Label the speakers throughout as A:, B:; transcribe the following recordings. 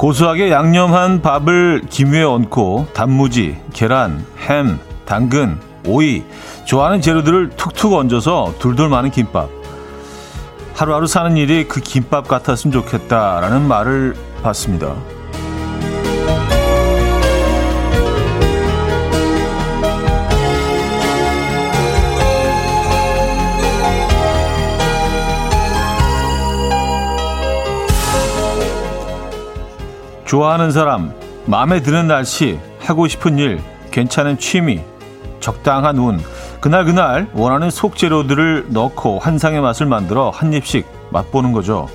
A: 고소하게 양념한 밥을 김 위에 얹고 단무지, 계란, 햄, 당근, 오이, 좋아하는 재료들을 툭툭 얹어서 둘둘 마는 김밥. 하루하루 사는 일이 그 김밥 같았으면 좋겠다라는 말을 받습니다. 좋아하는 사람, 마음에 드는 날씨, 하고 싶은 일, 괜찮은 취미, 적당한 운, 그날 그날 원하는 속재료들을 넣고 환상의 맛을 만들어 한 입씩 맛보는 거죠.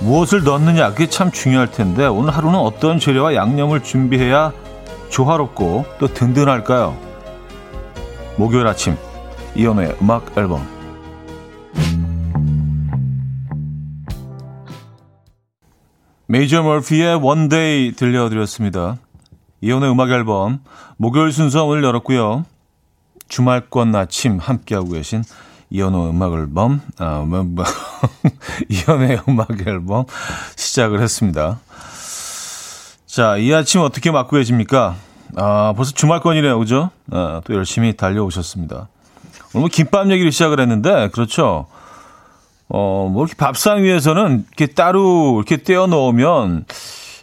A: 무엇을 넣느냐 그게 참 중요할 텐데 오늘 하루는 어떤 재료와 양념을 준비해야 조화롭고 또 든든할까요? 목요일 아침 이연의 음악 앨범 메이저 One Day 들려드렸습니다. 이혼의 음악 앨범 목요일 순서 오늘 열었고요. 주말권 아침 함께하고 계신 이현우 음악 앨범, 아, 이현우의 음악 앨범 시작을 했습니다. 자, 이 아침 어떻게 맞고 계십니까? 아, 벌써 주말권이네요, 그죠? 아, 또 열심히 달려오셨습니다. 오늘 뭐 김밥 얘기를 시작을 했는데, 그렇죠. 어, 뭐 이렇게 밥상 위에서는 이렇게 따로 이렇게 떼어 넣으면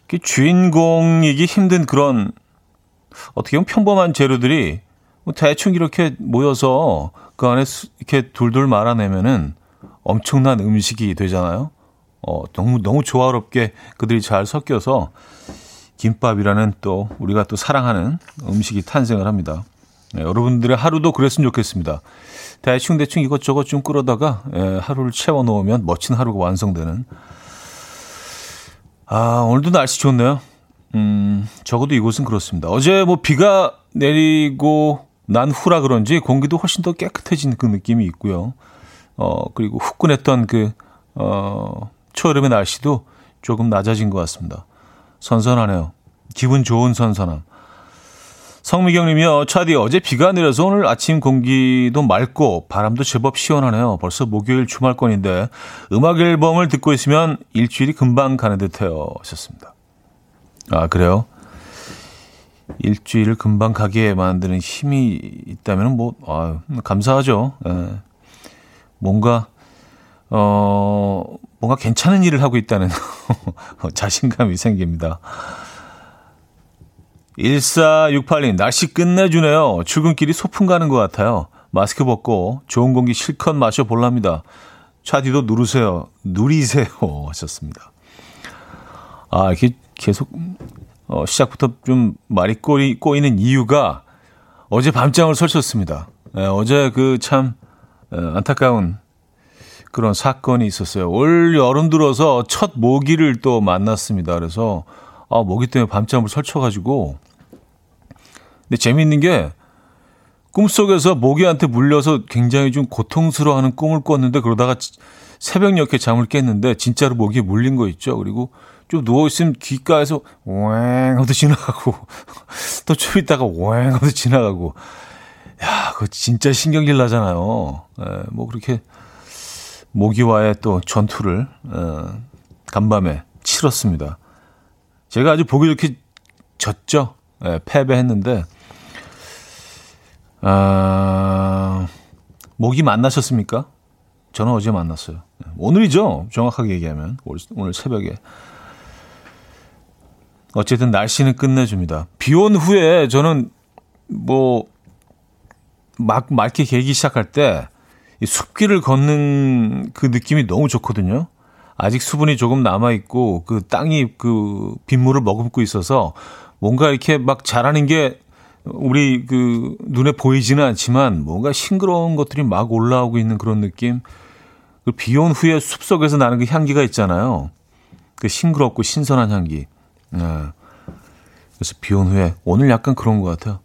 A: 이렇게 주인공이기 힘든 그런 어떻게 보면 평범한 재료들이 뭐 대충 이렇게 모여서 그 안에 이렇게 둘둘 말아내면은 엄청난 음식이 되잖아요. 어, 너무, 너무 조화롭게 그들이 잘 섞여서 김밥이라는 또 우리가 또 사랑하는 음식이 탄생을 합니다. 네, 여러분들의 하루도 그랬으면 좋겠습니다. 대충대충 이것저것 좀 끌어다가 예, 하루를 채워 놓으면 멋진 하루가 완성되는. 아, 오늘도 날씨 좋네요. 음, 적어도 이곳은 그렇습니다. 어제 뭐 비가 내리고 난 후라 그런지 공기도 훨씬 더 깨끗해진 그 느낌이 있고요. 어, 그리고 후끈했던 그, 어, 초여름의 날씨도 조금 낮아진 것 같습니다. 선선하네요. 기분 좋은 선선함. 성미경님이요. 차디 어제 비가 내려서 오늘 아침 공기도 맑고 바람도 제법 시원하네요. 벌써 목요일 주말권인데 음악 앨범을 듣고 있으면 일주일이 금방 가는 듯해요. 하셨습니다. 아 그래요? 일주일을 금방 가게 만드는 힘이 있다면 뭐 아유, 감사하죠. 예. 뭔가 어 뭔가 괜찮은 일을 하고 있다는 자신감이 생깁니다. 1468님, 날씨 끝내주네요. 출근길이 소풍 가는 것 같아요. 마스크 벗고 좋은 공기 실컷 마셔볼랍니다. 차디도 누르세요. 누리세요. 하셨습니다. 아, 이렇게 계속, 어, 시작부터 좀 말이 꼬이, 꼬이는 이유가 어제 밤잠을 설쳤습니다. 네, 어제 그 참, 어, 안타까운 그런 사건이 있었어요. 올 여름 들어서 첫 모기를 또 만났습니다. 그래서, 아, 모기 때문에 밤잠을 설쳐가지고, 근데 재미있는 게 꿈속에서 모기한테 물려서 굉장히 좀 고통스러워하는 꿈을 꿨는데 그러다가 새벽녘에 잠을 깼는데 진짜로 모기에 물린 거 있죠. 그리고 좀 누워있으면 귓가에서 오행 하도 지나가고 또 좀 있다가 오행 하도 지나가고 야, 그거 진짜 신경질 나잖아요. 에, 예, 뭐 그렇게 모기와의 또 전투를 에, 어, 간밤에 치렀습니다. 제가 아주 보기 좋게 졌죠. 에, 예, 패배했는데 아, 목이 만나셨습니까? 저는 어제 만났어요. 오늘이죠. 정확하게 얘기하면. 오늘 새벽에. 어쨌든 날씨는 끝내줍니다. 비 온 후에 저는 뭐, 막 맑게 개기 시작할 때, 이 숲길을 걷는 그 느낌이 너무 좋거든요. 아직 수분이 조금 남아 있고, 그 땅이 그 빗물을 머금고 있어서, 뭔가 이렇게 막 자라는 게 우리 그 눈에 보이지는 않지만 뭔가 싱그러운 것들이 막 올라오고 있는 그런 느낌. 그 비온 후에 숲속에서 나는 그 향기가 있잖아요. 그 싱그럽고 신선한 향기. 네. 그래서 비온 후에 오늘 약간 그런 것 같아요.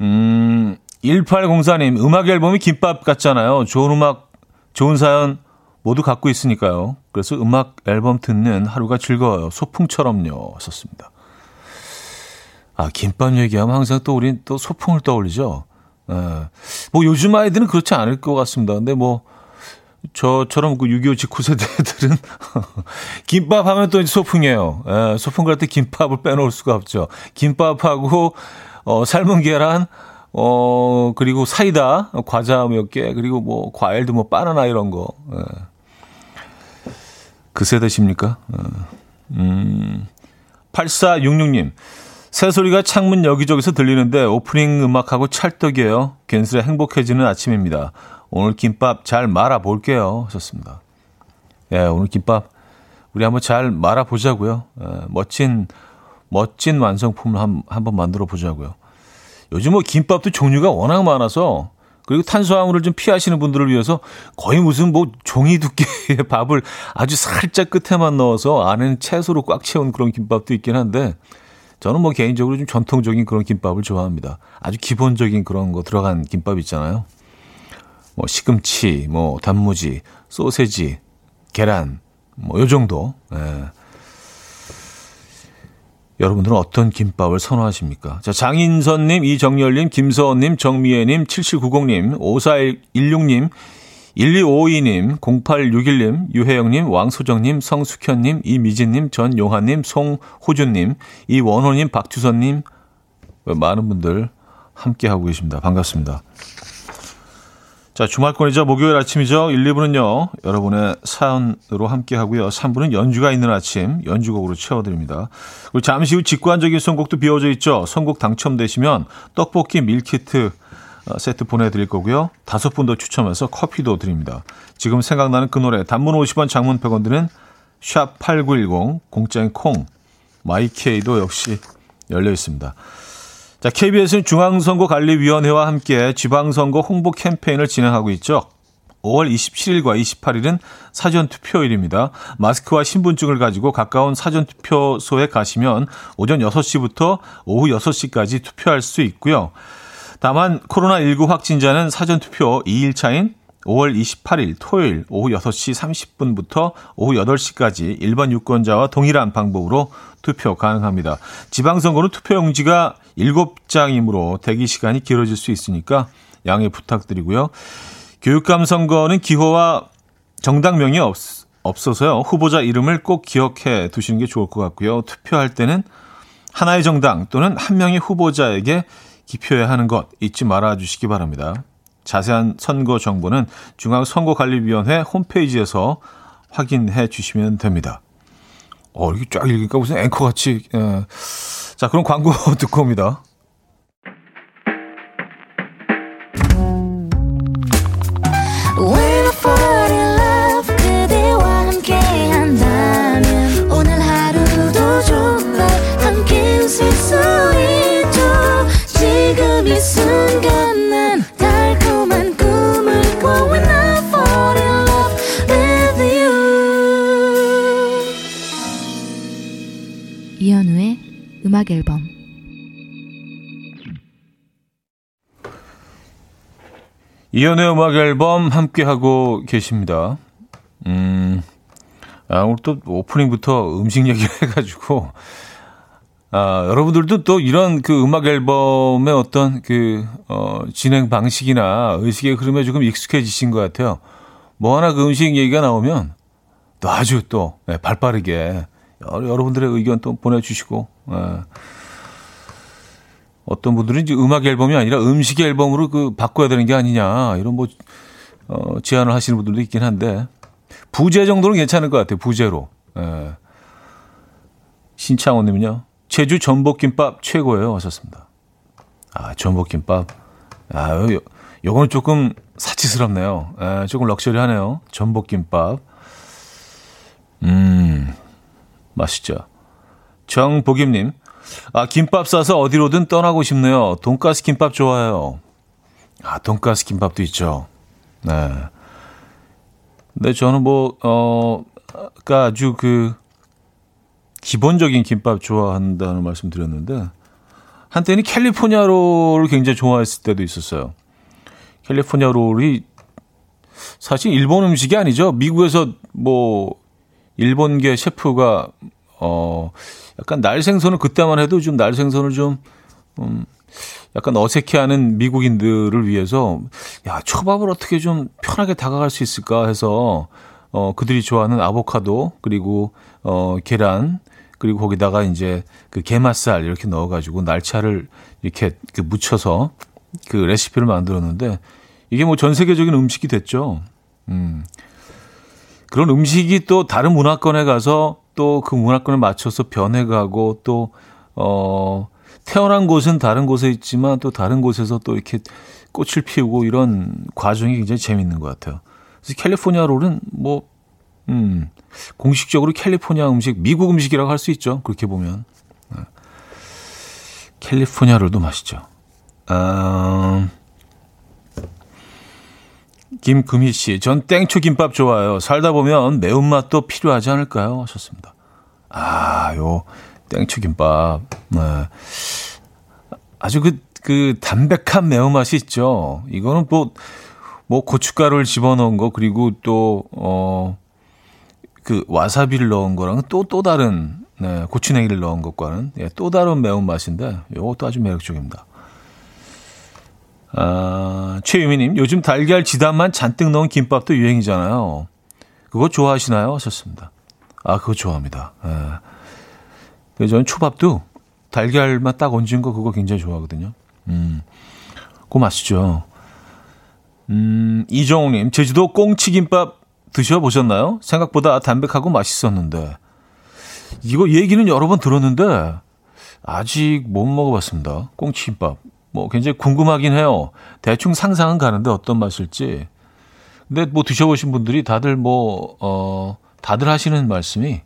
A: 음, 1804님, 음악 앨범이 김밥 같잖아요. 좋은 음악, 좋은 사연 모두 갖고 있으니까요. 그래서 음악 앨범 듣는 하루가 즐거워요. 소풍처럼요. 썼습니다. 아, 김밥 얘기하면 항상 또 우린 또 소풍을 떠올리죠. 예. 뭐 요즘 아이들은 그렇지 않을 것 같습니다. 근데 뭐 저처럼 그 6.25 직후 세대들은 김밥 하면 또 소풍이에요. 예, 소풍 갈 때 김밥을 빼놓을 수가 없죠. 김밥하고 어, 삶은 계란, 어, 그리고 사이다, 과자 몇 개, 그리고 뭐 과일도 뭐 바나나 이런 거. 예. 그 세대십니까? 어. 음, 8466님. 새소리가 창문 여기저기서 들리는데 오프닝 음악하고 찰떡이에요. 괜스레 행복해지는 아침입니다. 오늘 김밥 잘 말아 볼게요. 하셨습니다. 예, 오늘 김밥 우리 한번 잘 말아 보자고요. 예, 멋진 멋진 완성품을 한, 한번 만들어 보자고요. 요즘 뭐 김밥도 종류가 워낙 많아서 그리고 탄수화물을 좀 피하시는 분들을 위해서 거의 무슨 뭐 종이 두께의 밥을 아주 살짝 끝에만 넣어서 안에는 채소로 꽉 채운 그런 김밥도 있긴 한데 저는 뭐 개인적으로 좀 전통적인 그런 김밥을 좋아합니다. 아주 기본적인 그런 거 들어간 김밥 있잖아요. 뭐 시금치, 뭐 단무지, 소세지, 계란, 뭐 요 정도. 예. 여러분들은 어떤 김밥을 선호하십니까? 자, 장인선님, 이정열님, 김서원님, 정미애님, 7790님, 5416님, 1252님, 0861님, 유혜영님, 왕소정님, 성숙현님, 이미진님, 전용하님, 송호준님, 이원호님, 박주선님, 많은 분들 함께하고 계십니다. 반갑습니다. 자, 주말권이죠. 목요일 아침이죠. 1, 2부는요. 여러분의 사연으로 함께하고요. 3부는 연주가 있는 아침, 연주곡으로 채워드립니다. 그리고 잠시 후 직관적인 선곡도 비워져 있죠. 선곡 당첨되시면 떡볶이 밀키트 어, 세트 보내드릴 거고요. 다섯 분 더 추첨해서 커피도 드립니다. 지금 생각나는 그 노래 단문 50원 장문 100원 드는 샵8910 공짜인 콩 마이케이도 역시 열려 있습니다. 자, KBS는 중앙선거관리위원회와 함께 지방선거 홍보 캠페인을 진행하고 있죠. 5월 27일과 28일은 사전투표일입니다. 마스크와 신분증을 가지고 가까운 사전투표소에 가시면 오전 6시부터 오후 6시까지 투표할 수 있고요. 다만 코로나19 확진자는 사전투표 2일차인 5월 28일 토요일 오후 6시 30분부터 오후 8시까지 일반 유권자와 동일한 방법으로 투표 가능합니다. 지방선거는 투표용지가 7장이므로 대기 시간이 길어질 수 있으니까 양해 부탁드리고요. 교육감 선거는 기호와 정당명이 없, 없어서요. 후보자 이름을 꼭 기억해 두시는 게 좋을 것 같고요. 투표할 때는 하나의 정당 또는 한 명의 후보자에게 기표해야 하는 것 잊지 말아 주시기 바랍니다. 자세한 선거 정보는 중앙선거관리위원회 홈페이지에서 확인해 주시면 됩니다. 어, 이렇게 쫙 읽으니까 무슨 앵커 같이. 예. 자, 그럼 광고 듣고 옵니다.
B: 음악 앨범
A: 이연의 음악 앨범 함께하고 계십니다. 음, 아, 오늘 또 오프닝부터 음식 얘기를 해가지고, 아, 여러분들도 또 이런 그 음악 앨범의 어떤 그, 어, 진행 방식이나 의식의 흐름에 조금 익숙해지신 것 같아요. 뭐 하나 그 음식 얘기가 나오면 또 아주 또, 네, 발 빠르게 여러분들의 의견 또 보내주시고, 예. 어떤 분들은 이제 음악 앨범이 아니라 음식 앨범으로 그 바꿔야 되는 게 아니냐 이런 뭐 어, 제안을 하시는 분들도 있긴 한데 부제 정도는 괜찮을 것 같아요. 부제로. 예. 신창호님은요. 제주 전복김밥 최고예요. 하셨습니다. 아 전복김밥. 아 요, 요거는 조금 사치스럽네요. 예, 조금 럭셔리하네요. 전복김밥. 음 맛있죠. 정복임님, 아, 김밥 싸서 어디로든 떠나고 싶네요. 돈가스 김밥 좋아요. 아, 돈가스 김밥도 있죠. 네. 근데 저는 뭐, 어, 아까 아주 그, 기본적인 김밥 좋아한다는 말씀 드렸는데, 한때는 캘리포니아 롤을 굉장히 좋아했을 때도 있었어요. 캘리포니아 롤이 사실 일본 음식이 아니죠. 미국에서 뭐, 일본계 셰프가, 어, 약간 날 생선을 그때만 해도 좀 날 생선을 좀, 음, 약간 어색해하는 미국인들을 위해서 야 초밥을 어떻게 좀 편하게 다가갈 수 있을까 해서 어 그들이 좋아하는 아보카도 그리고 어 계란 그리고 거기다가 이제 그 게맛살 이렇게 넣어가지고 날차를 이렇게 그 묻혀서 그 레시피를 만들었는데 이게 뭐 전 세계적인 음식이 됐죠. 음. 그런 음식이 또 다른 문화권에 가서 또 그 문화권에 맞춰서 변해가고 또, 어, 태어난 곳은 다른 곳에 있지만 또 다른 곳에서 또 이렇게 꽃을 피우고 이런 과정이 굉장히 재밌는 것 같아요. 그래서 캘리포니아 롤은 뭐, 음, 공식적으로 캘리포니아 음식, 미국 음식이라고 할 수 있죠. 그렇게 보면. 네. 캘리포니아 롤도 맛있죠. 아, 김금희 씨, 전 땡초 김밥 좋아요. 살다 보면 매운맛도 필요하지 않을까요? 하셨습니다. 아, 요 땡초 김밥. 네. 아주 그, 그 담백한 매운맛이 있죠. 이거는 뭐, 뭐 고춧가루를 집어넣은 거, 그리고 또, 어, 그 와사비를 넣은 거랑은 또, 또 다른, 네, 고추냉이를 넣은 것과는 예, 또 다른 매운맛인데, 이것도 아주 매력적입니다. 아, 최유미님, 요즘 달걀 지단만 잔뜩 넣은 김밥도 유행이잖아요. 그거 좋아하시나요? 하셨습니다. 아, 그거 좋아합니다. 예. 저는 초밥도 달걀만 딱 얹은 거 그거 굉장히 좋아하거든요. 음, 그거 맛있죠. 음, 이정우님, 제주도 꽁치김밥 드셔보셨나요? 생각보다 담백하고 맛있었는데. 이거 얘기는 여러 번 들었는데, 아직 못 먹어봤습니다. 꽁치김밥. 뭐 굉장히 궁금하긴 해요. 대충 상상은 가는데 어떤 맛일지. 근데 뭐 드셔보신 분들이 다들 뭐, 어, 다들 하시는 말씀이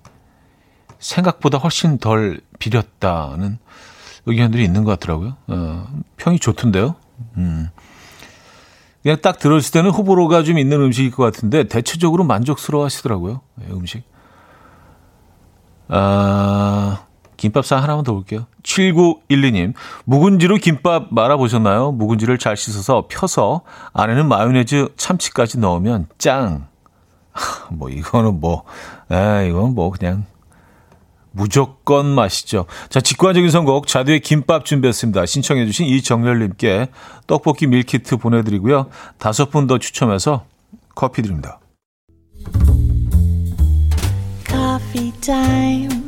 A: 생각보다 훨씬 덜 비렸다는 의견들이 있는 것 같더라고요. 어, 평이 좋던데요. 음. 그냥 딱 들었을 때는 호불호가 좀 있는 음식일 것 같은데 대체적으로 만족스러워 하시더라고요. 예, 음식. 아, 김밥상 하나만 더 볼게요. 7912님, 묵은지로 김밥 말아보셨나요? 묵은지를 잘 씻어서 펴서 안에는 마요네즈 참치까지 넣으면 짱. 뭐, 이거는 뭐, 에, 이건 뭐, 그냥 무조건 맛있죠. 자, 직관적인 선곡, 자두의 김밥 준비했습니다. 신청해주신 이정렬님께 떡볶이 밀키트 보내드리고요. 다섯 분 더 추첨해서 커피 드립니다. Coffee time.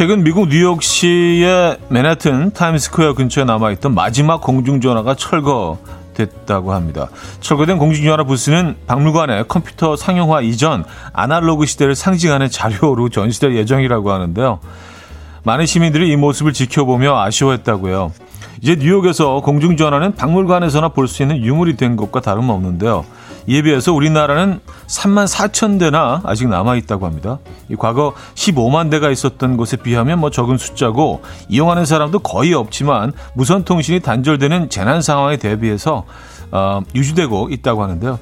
A: 최근 미국 뉴욕시의 맨해튼 타임스퀘어 근처에 남아있던 마지막 공중전화가 철거됐다고 합니다. 철거된 공중전화 부스는 박물관의 컴퓨터 상용화 이전 아날로그 시대를 상징하는 자료로 전시될 예정이라고 하는데요. 많은 시민들이 이 모습을 지켜보며 아쉬워했다고요. 이제 뉴욕에서 공중전화는 박물관에서나 볼 수 있는 유물이 된 것과 다름없는데요. 이에 비해서 우리나라는 3만 4천 대나 아직 남아 있다고 합니다. 이 과거 15만 대가 있었던 것에 비하면 뭐 적은 숫자고 이용하는 사람도 거의 없지만 무선 통신이 단절되는 재난 상황에 대비해서 어, 유지되고 있다고 하는데요.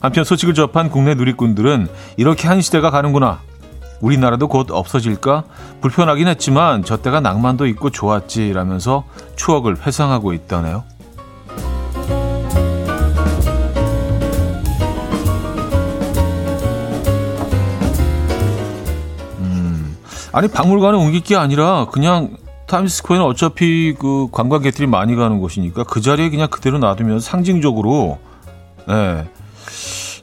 A: 한편 소식을 접한 국내 누리꾼들은 이렇게 한 시대가 가는구나. 우리나라도 곧 없어질까? 불편하긴 했지만 저 때가 낭만도 있고 좋았지라면서 추억을 회상하고 있다네요. 아니 박물관에 옮길 게 아니라 그냥 타임스퀘어는 어차피 그 관광객들이 많이 가는 곳이니까 그 자리에 그냥 그대로 놔두면 상징적으로 예.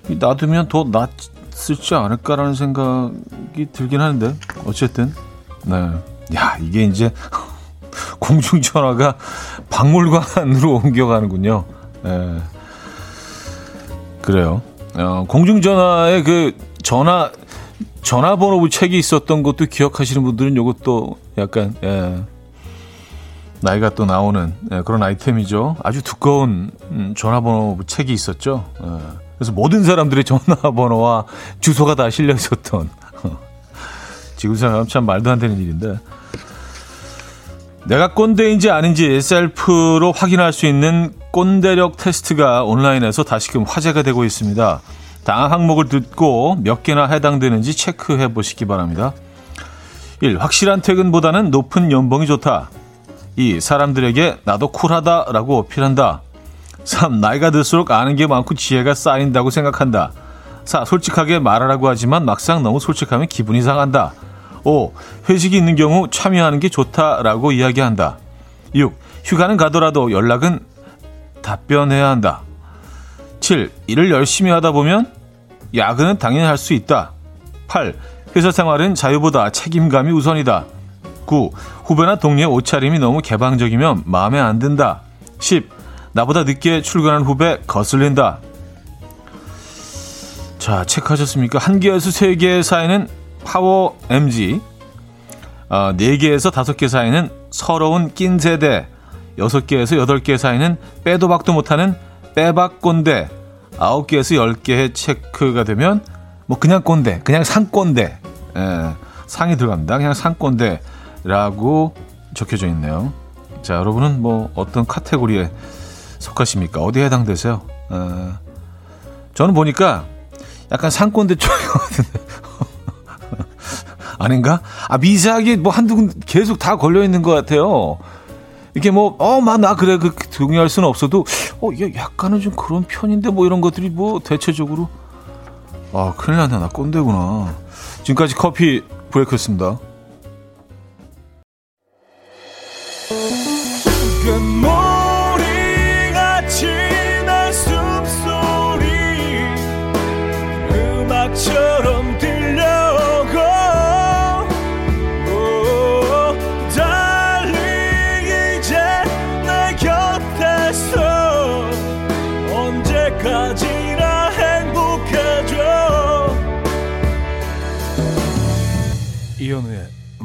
A: 놔두면 더 낫을지 않을까라는 생각이 들긴 하는데 어쨌든 네. 야 이게 이제 공중전화가 박물관으로 옮겨가는군요. 예. 그래요. 어, 공중전화의 그 전화 전화번호부 책이 있었던 것도 기억하시는 분들은 이것도 약간 예, 나이가 또 나오는 예, 그런 아이템이죠. 아주 두꺼운 음, 전화번호부 책이 있었죠. 예, 그래서 모든 사람들의 전화번호와 주소가 다 실려 있었던 지금 생각하면 참 말도 안 되는 일인데 내가 꼰대인지 아닌지 셀프로 확인할 수 있는 꼰대력 테스트가 온라인에서 다시금 화제가 되고 있습니다. 다음 항목을 듣고 몇 개나 해당되는지 체크해 보시기 바랍니다. 1. 확실한 퇴근보다는 높은 연봉이 좋다. 2. 사람들에게 나도 쿨하다라고 어필한다. 3. 나이가 들수록 아는 게 많고 지혜가 쌓인다고 생각한다. 4. 솔직하게 말하라고 하지만 막상 너무 솔직하면 기분이 상한다. 5. 회식이 있는 경우 참여하는 게 좋다라고 이야기한다. 6. 휴가는 가더라도 연락은 답변해야 한다. 7. 일을 열심히 하다 보면 야근은 당연히 할 수 있다. 8. 회사 생활은 자유보다 책임감이 우선이다. 9. 후배나 동료의 옷차림이 너무 개방적이면 마음에 안 든다. 10. 나보다 늦게 출근한 후배 거슬린다. 자, 체크하셨습니까? 한 개에서 세 개 사이는 파워 MG, 어, 4개에서 5개 사이는 서러운 낀 세대, 6개에서 8개 사이는 빼도 박도 못하는 빼박 꼰대, 9개에서 10개의 체크가 되면 뭐 그냥 꼰대, 그냥 상꼰대, 예, 상이 들어갑니다. 그냥 상꼰대라고 적혀져 있네요. 자, 여러분은 뭐 어떤 카테고리에 속하십니까? 어디에 해당되세요? 어, 저는 보니까 약간 상꼰대 쪽이거든요. 아닌가? 아, 미세하게 뭐 한두 군 계속 다 걸려 있는 것 같아요. 이렇게 뭐, 어, 마, 나 그래. 그, 동의할 수는 없어도, 어, 얘 약간은 좀 그런 편인데 뭐 이런 것들이 뭐 대체적으로. 아, 큰일 났네. 나 꼰대구나. 지금까지 커피 브레이크였습니다.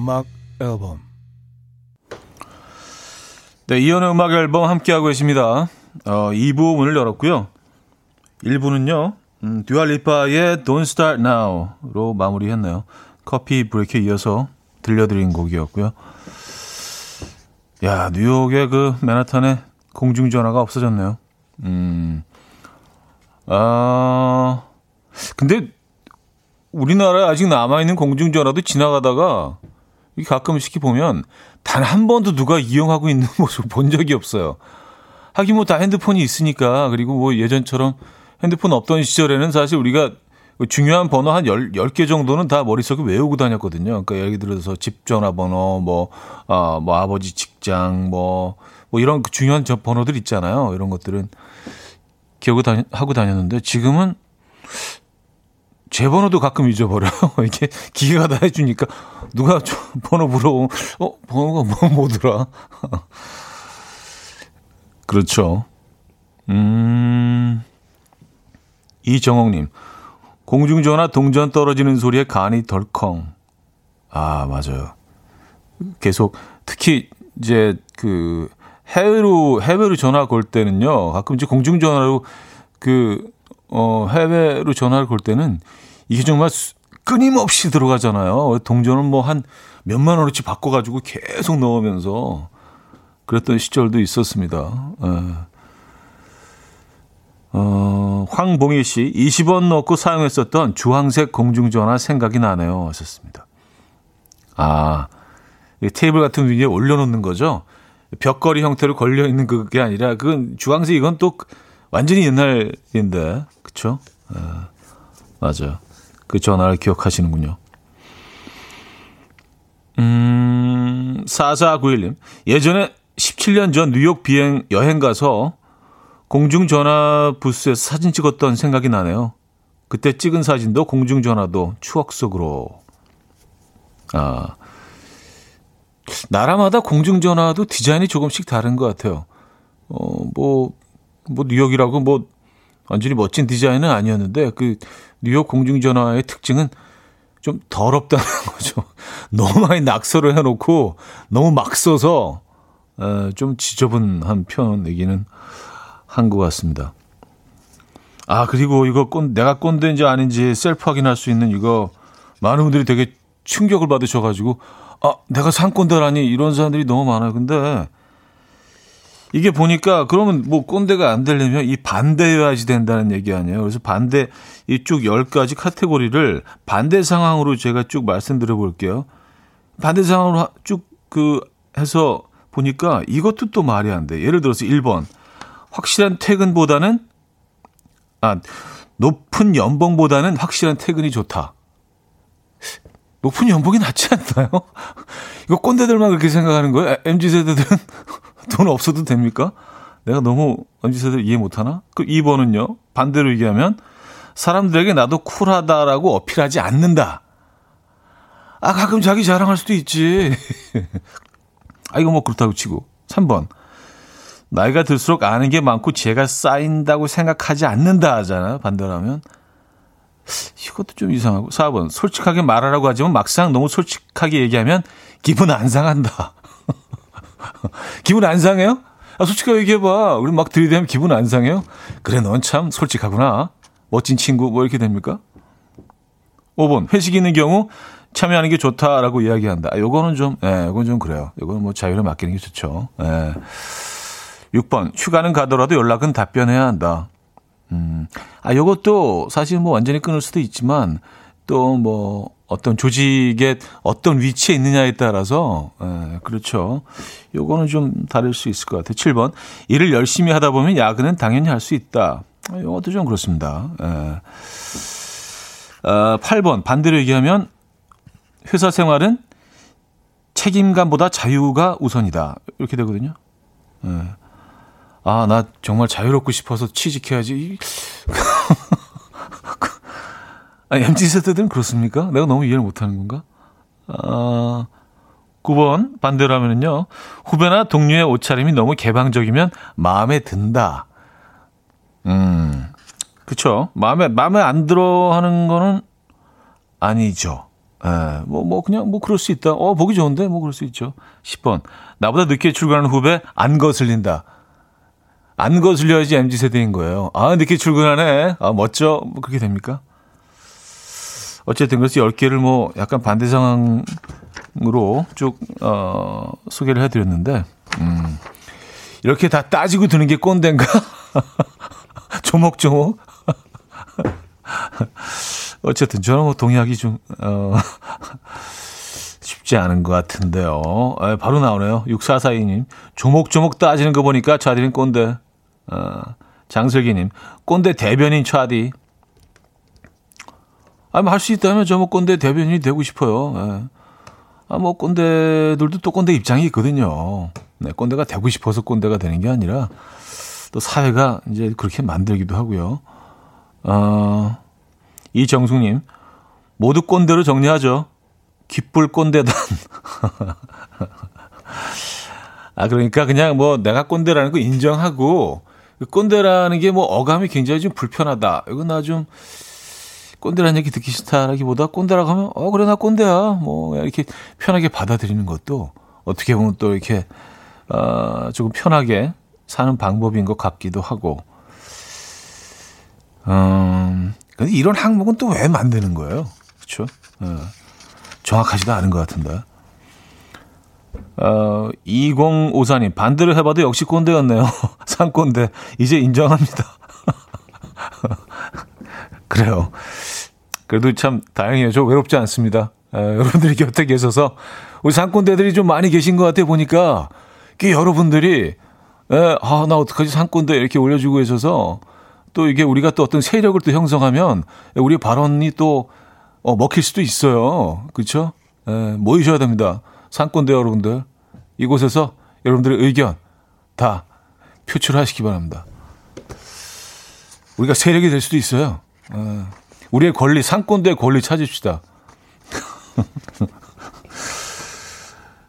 A: 음악 앨범. 네, 이현의 음악 앨범 함께하고 계십니다. 어, 2부 문을 열었고요. 1부는요, 음, 듀얼리파의 Don't Start Now로 마무리했네요. 커피 브레이크에 이어서 들려드린 곡이었고요. 야, 뉴욕의 그 맨하탄에 공중전화가 없어졌네요. 음, 아, 근데 우리나라에 아직 남아있는 공중전화도 지나가다가 가끔씩 보면 단 한 번도 누가 이용하고 있는 모습 본 적이 없어요. 하긴 뭐 다 핸드폰이 있으니까 그리고 뭐 예전처럼 핸드폰 없던 시절에는 사실 우리가 중요한 번호 한 10, 10개 정도는 다 머릿속에 외우고 다녔거든요. 그러니까 예를 들어서 집 전화번호, 뭐, 아, 뭐 아버지 직장, 뭐, 뭐 이런 그 중요한 번호들 있잖아요. 이런 것들은 기억을 다니, 하고 다녔는데 지금은 제 번호도 가끔 잊어버려요. 이게 기계가 다 해주니까 누가 저 번호 물어보면 어 번호가 뭐 뭐더라. 그렇죠. 음 이정옥님 공중전화 동전 떨어지는 소리에 간이 덜컹. 아 맞아요. 계속 특히 이제 그 해외로 해외로 전화 걸 때는요 가끔 이제 공중전화로 그 어, 해외로 전화를 걸 때는 이게 정말 끊임없이 들어가잖아요. 동전은 뭐 한 몇만 원어치 바꿔가지고 계속 넣으면서 그랬던 시절도 있었습니다. 예. 어, 황봉희 씨, 20원 넣고 사용했었던 주황색 공중전화 생각이 나네요. 하셨습니다. 아, 테이블 같은 위에 올려놓는 거죠? 벽걸이 형태로 걸려있는 그게 아니라, 그건 주황색 이건 또 완전히 옛날인데, 그쵸? 아, 맞아요. 그 전화를 기억하시는군요. 음, 4491님. 예전에 17년 전 뉴욕 비행 여행 가서 공중전화 부스에서 사진 찍었던 생각이 나네요. 그때 찍은 사진도 공중전화도 추억 속으로. 아, 나라마다 공중전화도 디자인이 조금씩 다른 것 같아요. 어, 뭐, 뭐, 뉴욕이라고 뭐, 완전히 멋진 디자인은 아니었는데, 그, 뉴욕 공중전화의 특징은 좀 더럽다는 거죠. 너무 많이 낙서를 해놓고 너무 막 써서 어, 좀 지저분한 편이기는 한 것 같습니다. 아 그리고 이거 꼰, 내가 꼰대인지 아닌지 셀프 확인할 수 있는 이거 많은 분들이 되게 충격을 받으셔가지고 아, 내가 상꼰대라니 이런 사람들이 너무 많아요. 근데 이게 보니까 그러면 뭐 꼰대가 안 되려면 이 반대여야지 된다는 얘기 아니에요. 그래서 반대 이쪽 10가지 카테고리를 반대 상황으로 제가 쭉 말씀드려 볼게요. 반대 상황으로 쭉 그 해서 보니까 이것도 또 말이 안 돼. 예를 들어서 1번. 확실한 퇴근보다는 아, 높은 연봉보다는 확실한 퇴근이 좋다. 높은 연봉이 낫지 않나요? 이거 꼰대들만 그렇게 생각하는 거예요? MZ세대들은 돈 없어도 됩니까? 내가 너무 MZ세대 이해 못하나? 그 2번은요? 반대로 얘기하면 사람들에게 나도 쿨하다라고 어필하지 않는다. 아, 가끔 자기 자랑할 수도 있지. 아, 이거 뭐 그렇다고 치고. 3번. 나이가 들수록 아는 게 많고 죄가 쌓인다고 생각하지 않는다 하잖아요. 반대로 하면. 이것도 좀 이상하고. 4번. 솔직하게 말하라고 하지만 막상 너무 솔직하게 얘기하면 기분 안 상한다. 기분 안 상해요? 아, 솔직하게 얘기해봐. 우리 막 들이대면 기분 안 상해요? 그래, 넌 참 솔직하구나. 멋진 친구, 뭐 이렇게 됩니까? 5번. 회식 있는 경우 참여하는 게 좋다라고 이야기한다. 아, 요거는 좀, 예, 네, 요건 좀 그래요. 요거는 뭐 자유를 맡기는 게 좋죠. 예. 네. 6번. 휴가는 가더라도 연락은 답변해야 한다. 음, 아, 요것도 사실 뭐 완전히 끊을 수도 있지만 또 뭐 어떤 조직의 어떤 위치에 있느냐에 따라서, 예, 그렇죠. 요거는 좀 다를 수 있을 것 같아요. 7번. 일을 열심히 하다 보면 야근은 당연히 할 수 있다. 아, 요것도 좀 그렇습니다. 예. 어, 8번. 반대로 얘기하면 회사 생활은 책임감보다 자유가 우선이다. 이렇게 되거든요. 예. 아, 나 정말 자유롭고 싶어서 취직해야지. 아, MZ 세대들은 그렇습니까? 내가 너무 이해를 못하는 건가? 아, 9번 반대로 하면은요. 후배나 동료의 옷차림이 너무 개방적이면 마음에 든다. 음, 그쵸. 마음에, 마음에 안 들어 하는 거는 아니죠. 예, 뭐, 뭐, 그냥 뭐 그럴 수 있다. 어, 보기 좋은데? 뭐 그럴 수 있죠. 10번. 나보다 늦게 출근하는 후배 안 거슬린다. 안 거슬려야지 MZ 세대인 거예요. 아, 늦게 출근하네. 아, 멋져. 뭐 그렇게 됩니까? 어쨌든 그래서 10개를 뭐 약간 반대 상황으로 쭉, 어, 소개를 해드렸는데, 음, 이렇게 다 따지고 드는 게 꼰대인가? 조목조목. 어쨌든 저는 뭐 동의하기 좀, 어, 쉽지 않은 것 같은데요. 아, 바로 나오네요. 6442님. 조목조목 따지는 거 보니까 차디는 꼰대. 어, 장슬기님. 꼰대 대변인 차디. 아, 뭐할수 있다면 저 뭐 꼰대 대변인이 되고 싶어요. 예. 아, 뭐 꼰대들도 또 꼰대 입장이 있거든요. 네, 꼰대가 되고 싶어서 꼰대가 되는 게 아니라 또 사회가 이제 그렇게 만들기도 하고요. 어, 이정숙님. 모두 꼰대로 정리하죠. 귓불 꼰대단. 아, 그러니까 그냥 뭐 내가 꼰대라는 거 인정하고 그 꼰대라는 게 뭐 어감이 굉장히 좀 불편하다. 이건 나좀 꼰대라는 얘기 듣기 싫다라기보다 꼰대라고 하면 어 그래 나 꼰대야. 뭐 이렇게 편하게 받아들이는 것도 어떻게 보면 또 이렇게 어 조금 편하게 사는 방법인 것 같기도 하고. 음, 근데 이런 항목은 또 왜 만드는 거예요? 그렇죠? 어, 정확하지도 않은 것 같은데. 어, 2054님, 반대로 해봐도 역시 꼰대였네요. 상꼰대. 이제 인정합니다. 그래요. 그래도 참 다행이에요. 저 외롭지 않습니다. 에, 여러분들이 곁에 계셔서 우리 상꼰대들이 좀 많이 계신 것 같아 보니까 그 여러분들이 에, 아, 나 어떡하지 상꼰대 이렇게 올려주고 계셔서 또 이게 우리가 또 어떤 세력을 또 형성하면 우리 발언이 또 어, 먹힐 수도 있어요. 그렇죠? 에, 모이셔야 됩니다. 상권대 여러분들 이곳에서 여러분들의 의견 다 표출하시기 바랍니다. 우리가 세력이 될 수도 있어요. 어, 우리의 권리, 상권대 권리 찾읍시다.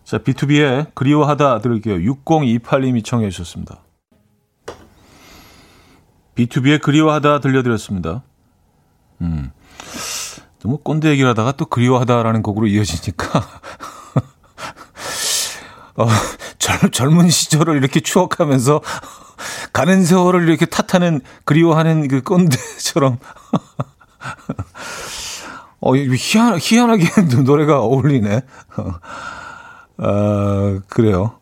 A: 자, B2B의 그리워하다 들을게요. 6028님이 청해 주셨습니다. B2B의 그리워하다 들려드렸습니다. 음. 너무 꼰대 얘기를 하다가 또 그리워하다라는 곡으로 이어지니까 어, 젊, 젊은 시절을 이렇게 추억하면서 가는 세월을 이렇게 탓하는 그리워하는 그 꼰대처럼 어, 희한, 희한하게 노래가 어울리네. 아, 그래요.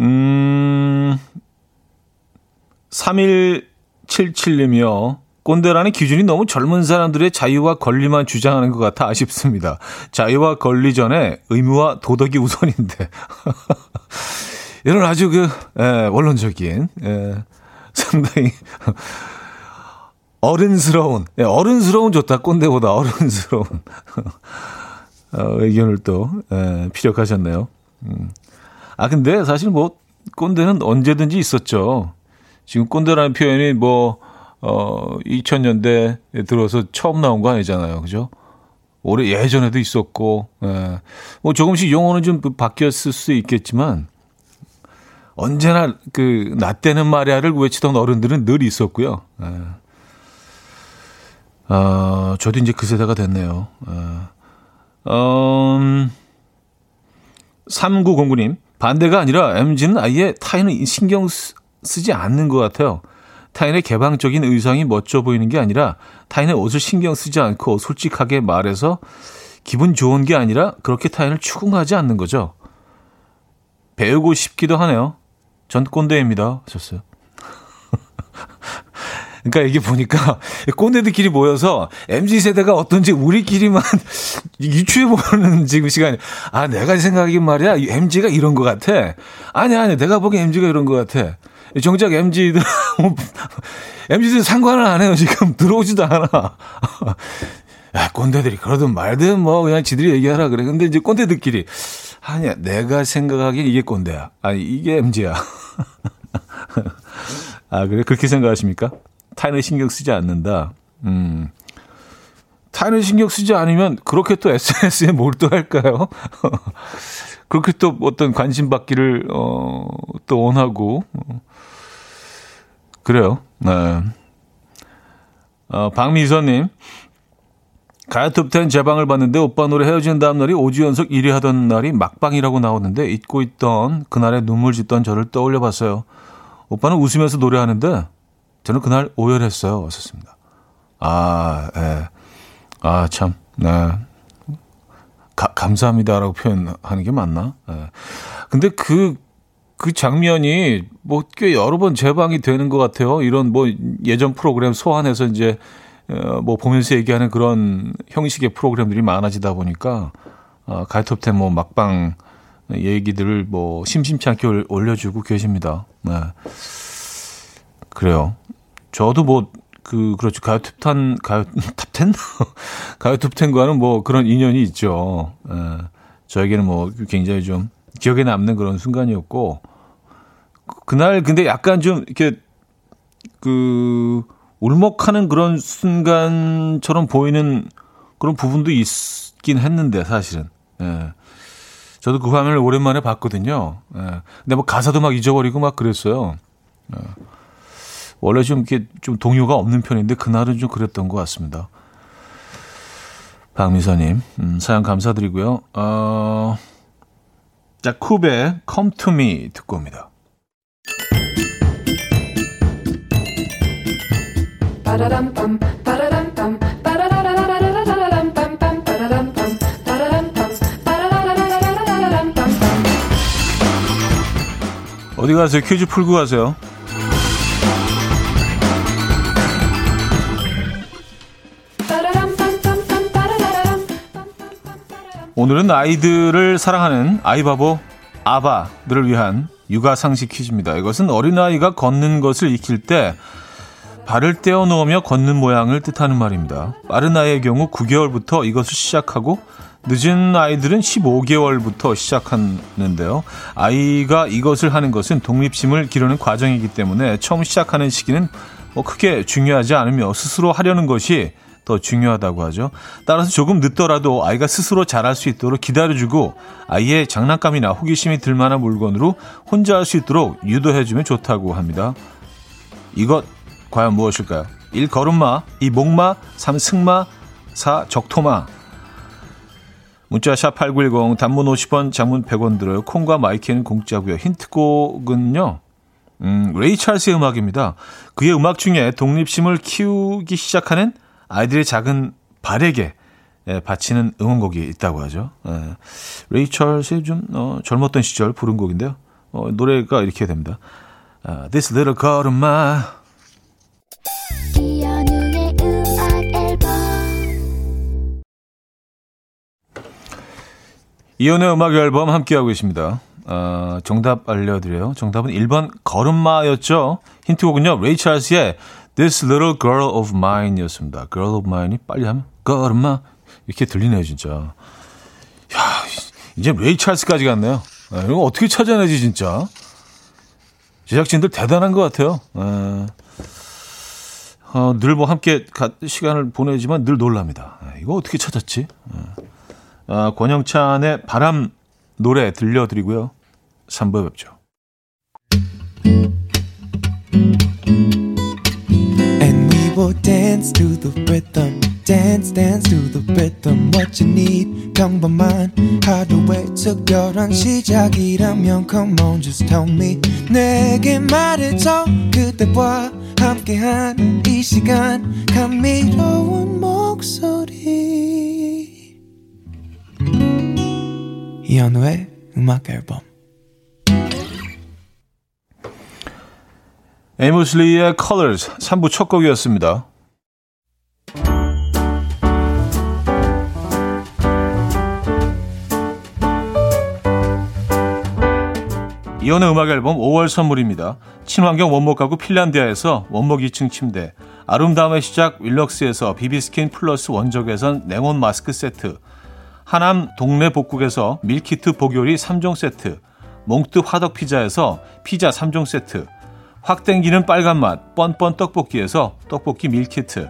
A: 음, 3177님이요. 꼰대라는 기준이 너무 젊은 사람들의 자유와 권리만 주장하는 것 같아 아쉽습니다. 자유와 권리 전에 의무와 도덕이 우선인데. 이런 아주 그, 예, 원론적인, 예, 상당히 어른스러운, 예, 어른스러운 좋다. 꼰대보다 어른스러운 어, 의견을 또 예, 피력하셨네요. 음. 아 근데 사실 뭐 꼰대는 언제든지 있었죠. 지금 꼰대라는 표현이 뭐 어, 2000년대에 들어서 처음 나온 거 아니잖아요. 그죠? 오래 예전에도 있었고, 예. 뭐 조금씩 용어는 좀 바뀌었을 수 있겠지만, 언제나 그, 나 때는 말이야를 외치던 어른들은 늘 있었고요. 예. 어, 저도 이제 그 세대가 됐네요. 어, 음, 3909님, 반대가 아니라 MG는 아예 타인은 신경 쓰지 않는 것 같아요. 타인의 개방적인 의상이 멋져 보이는 게 아니라 타인의 옷을 신경 쓰지 않고 솔직하게 말해서 기분 좋은 게 아니라 그렇게 타인을 추궁하지 않는 거죠. 배우고 싶기도 하네요. 전 꼰대입니다. 하셨어요. 그러니까 이게 보니까 꼰대들끼리 모여서 MZ 세대가 어떤지 우리끼리만 유추해 보는 지금 시간이 아 내가 생각하기엔 말이야 MZ가 이런 것 같아. 아니 아니 내가 보기엔 MZ가 이런 것 같아. 정작 MZ들 MZ들 상관을 안 해요 지금 들어오지도 않아. 야 꼰대들이 그러든 말든 뭐 그냥 지들이 얘기하라 그래. 근데 이제 꼰대들끼리 아니야 내가 생각하기엔 이게 꼰대야. 아니 이게 MZ야. 아 그래 그렇게 생각하십니까? 타인을 신경 쓰지 않는다. 음. 타인을 신경 쓰지 않으면 그렇게 또 SNS에 몰두할까요? 그렇게 또 어떤 관심 받기를 어, 또 원하고 그래요. 네. 어, 박미선님 가요톱텐 제방을 봤는데 오빠 노래 헤어진 다음 날이 5주 연속 1위 하던 날이 막방이라고 나오는데 잊고 있던 그날의 눈물 짓던 저를 떠올려 봤어요. 오빠는 웃으면서 노래하는데 저는 그날 오열했어요. 왔었습니다. 아, 예. 아, 참, 네. 가, 감사합니다라고 표현하는 게 맞나? 예. 근데 그, 그 장면이 뭐 꽤 여러 번 재방이 되는 것 같아요. 이런 뭐 예전 프로그램 소환해서 이제 어, 뭐 보면서 얘기하는 그런 형식의 프로그램들이 많아지다 보니까 어, 가이톱 텐 뭐 막방 얘기들을 뭐 심심치 않게 올려주고 계십니다. 네. 그래요. 저도 뭐, 그, 그렇죠. 가요 톱텐, 가요, 탑텐? 가요 톱텐과는 뭐 그런 인연이 있죠. 에, 예. 저에게는 뭐 굉장히 좀 기억에 남는 그런 순간이었고, 그날 근데 약간 좀 이렇게, 그, 울먹하는 그런 순간처럼 보이는 그런 부분도 있긴 했는데, 사실은. 예. 저도 그 화면을 오랜만에 봤거든요. 예. 근데 뭐 가사도 막 잊어버리고 막 그랬어요. 예. 원래 좀 이렇게 좀 동요가 없는 편인데 그날은 좀 그랬던 것 같습니다. 박미서님, 음, 사연 감사드리고요. 어, 자, 쿱의 Come to Me 듣고 옵니다. 어디 가세요? 퀴즈 풀고 가세요. 오늘은 아이들을 사랑하는 아이바보 아바들을 위한 육아 상식 퀴즈입니다. 이것은 어린아이가 걷는 것을 익힐 때 발을 떼어 놓으며 걷는 모양을 뜻하는 말입니다. 빠른 아이의 경우 9개월부터 이것을 시작하고 늦은 아이들은 15개월부터 시작하는데요. 아이가 이것을 하는 것은 독립심을 기르는 과정이기 때문에 처음 시작하는 시기는 뭐 크게 중요하지 않으며 스스로 하려는 것이 더 중요하다고 하죠. 따라서 조금 늦더라도 아이가 스스로 잘할 수 있도록 기다려주고 아이의 장난감이나 호기심이 들 만한 물건으로 혼자 할 수 있도록 유도해주면 좋다고 합니다. 이것 과연 무엇일까요? 1. 걸음마 2. 목마 3. 승마 4. 적토마 문자 샵 8910 단문 50원 장문 100원 들어요. 콩과 마이케이는 공짜고요. 힌트곡은요. 음, 레이 찰스의 음악입니다. 그의 음악 중에 독립심을 키우기 시작하는 아이들의 작은 발에게 예, 바치는 응원곡이 있다고 하죠. 예. 레이첼이 좀 어, 젊었던 시절 부른 곡인데요. 어, 노래가 이렇게 됩니다. 아, This little girl of mine. 이연의 음악 앨범 함께하고 계십니다. 어, 정답 알려드려요. 정답은 1번 걸음마였죠. 힌트곡은요. 레이 찰스의 This Little Girl of Mine 였습니다. Girl of Mine이 빨리 하면 걸음마 이렇게 들리네요 진짜. 야 이제 레이 찰스까지 갔네요. 아, 이거 어떻게 찾아내지 진짜. 제작진들 대단한 것 같아요. 아, 어, 늘 뭐 함께 가, 시간을 보내지만 늘 놀랍니다. 아, 이거 어떻게 찾았지? 아, 권영찬의 바람 노래 들려드리고요. 3부에 뵙죠. 시작이라면 come on just tell me 내게 말해줘 그대와 함께한 이 시간 감미로운 목소리 이현우의 음악 앨범 에이모슬리의 Colors 3부 첫 곡이었습니다. 이혼의 음악 앨범 5월 선물입니다. 친환경 원목 가구 핀란디아에서 원목 2층 침대, 아름다움의 시작 윌럭스에서 비비스킨 플러스 원적외선 냉온 마스크 세트, 하남 동네 복국에서 밀키트 복요리 3종 세트, 몽뜨 화덕 피자에서 피자 3종 세트, 확 땡기는 빨간 맛 뻔뻔 떡볶이에서 떡볶이 밀키트,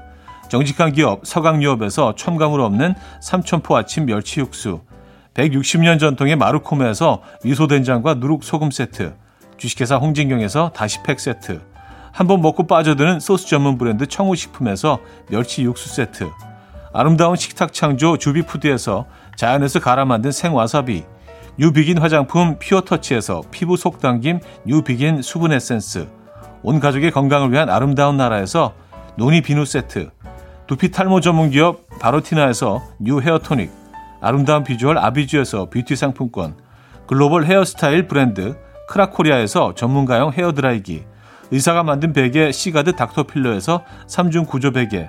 A: 정직한 기업 서강유업에서 첨가물 없는 삼천포 아침 멸치 육수, 160년 전통의 마루코메에서 미소된장과 누룩소금 세트, 주식회사 홍진경에서 다시팩 세트, 한번 먹고 빠져드는 소스 전문 브랜드 청우식품에서 멸치 육수 세트, 아름다운 식탁 창조 주비푸드에서 자연에서 갈아 만든 생와사비, 뉴비긴 화장품 피어터치에서 피부 속당김 뉴비긴 수분 에센스, 온 가족의 건강을 위한 아름다운 나라에서 노니 비누 세트, 두피 탈모 전문 기업 바로티나에서 뉴 헤어 토닉, 아름다운 비주얼 아비주에서 뷰티 상품권, 글로벌 헤어스타일 브랜드 크라코리아에서 전문가용 헤어 드라이기, 의사가 만든 베개 시가드 닥터필러에서 3중 구조 베개,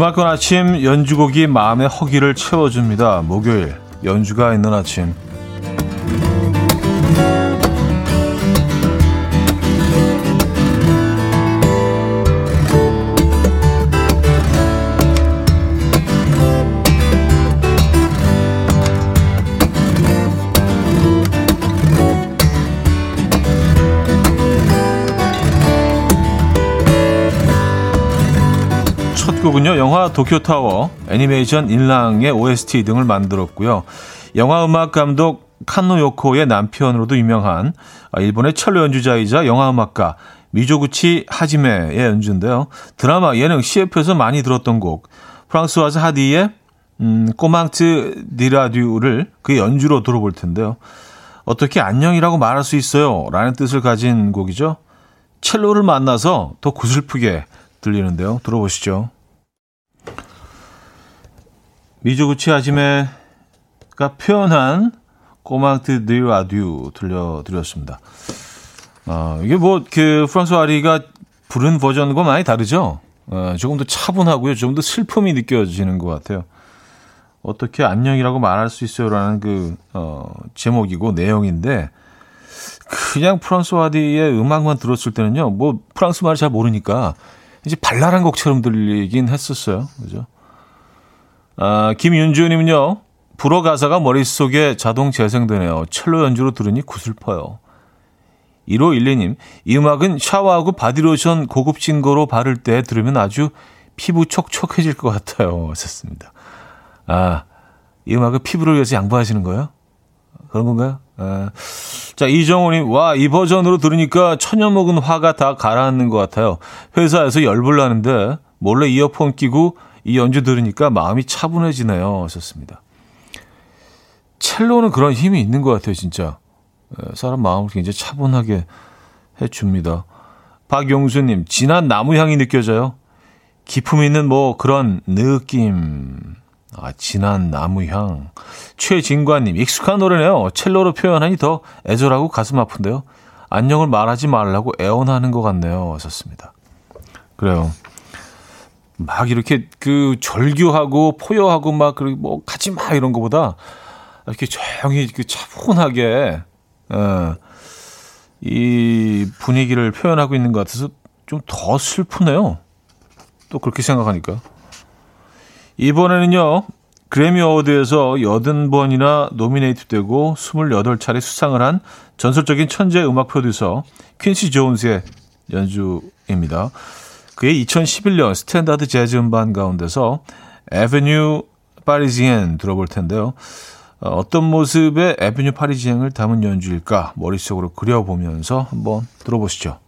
A: 주말권 아침 연주곡이 마음의 허기를 채워줍니다. 목요일 연주가 있는 아침 영화 도쿄타워, 애니메이션 인랑의 OST 등을 만들었고요. 영화 음악 감독 칸노 요코의 남편으로도 유명한 일본의 첼로 연주자이자 영화 음악가 미조구치 하지메의 연주인데요. 드라마, 예능, CF에서 많이 들었던 곡, 프랑스와즈 하디의 음, 꼬망트 디라듀를 그 연주로 들어볼 텐데요. 어떻게 안녕이라고 말할 수 있어요? 라는 뜻을 가진 곡이죠. 첼로를 만나서 더 구슬프게 들리는데요. 들어보시죠. 미조구치 아지메가 표현한 꼬막트 드 라듀 들려드렸습니다. 어, 이게 뭐, 그, 프랑스 아리가 부른 버전과 많이 다르죠? 어, 조금 더 차분하고요. 조금 더 슬픔이 느껴지는 것 같아요. 어떻게 안녕이라고 말할 수 있어요라는 그, 어, 제목이고 내용인데, 그냥 프랑스 와디의 음악만 들었을 때는요, 뭐 프랑스 말을 잘 모르니까 이제 발랄한 곡처럼 들리긴 했었어요. 그죠? 아, 김윤주님은요, 불어 가사가 머릿속에 자동 재생되네요. 첼로 연주로 들으니 구슬퍼요. 1512님, 이 음악은 샤워하고 바디로션 고급진 거로 바를 때 들으면 아주 피부 촉촉해질 것 같아요. 하셨습니다. 아, 이 음악을 피부를 위해서 양보하시는 거예요? 그런 건가요? 아, 자, 이정호님, 와, 이 버전으로 들으니까 천연 먹은 화가 다 가라앉는 것 같아요. 회사에서 열불 나는데 몰래 이어폰 끼고 이 연주 들으니까 마음이 차분해지네요. 하셨습니다. 첼로는 그런 힘이 있는 것 같아요, 진짜. 예, 사람 마음을 굉장히 차분하게 해줍니다. 박용수님, 진한 나무 향이 느껴져요. 기품 있는 뭐 그런 느낌. 아, 진한 나무 향. 최진관님, 익숙한 노래네요. 첼로로 표현하니 더 애절하고 가슴 아픈데요. 안녕을 말하지 말라고 애원하는 것 같네요. 하셨습니다. 그래요. 막 이렇게 그 절규하고 포효하고 막 그리고 뭐 가지 마 이런 거보다 이렇게 조용히 그 차분하게 어, 이 분위기를 표현하고 있는 것 같아서 좀 더 슬프네요. 또 그렇게 생각하니까. 이번에는요, 그래미 어워드에서 80번이나 노미네이트 되고 28차례 수상을 한 전설적인 천재 음악 프로듀서 퀸시 존스의 연주입니다. 그의 2011년 스탠다드 재즈 음반 가운데서 Avenue Parisienne 들어볼 텐데요. 어, 어떤 모습의 Avenue Parisienne을 담은 연주일까 머릿속으로 그려보면서 한번 들어보시죠.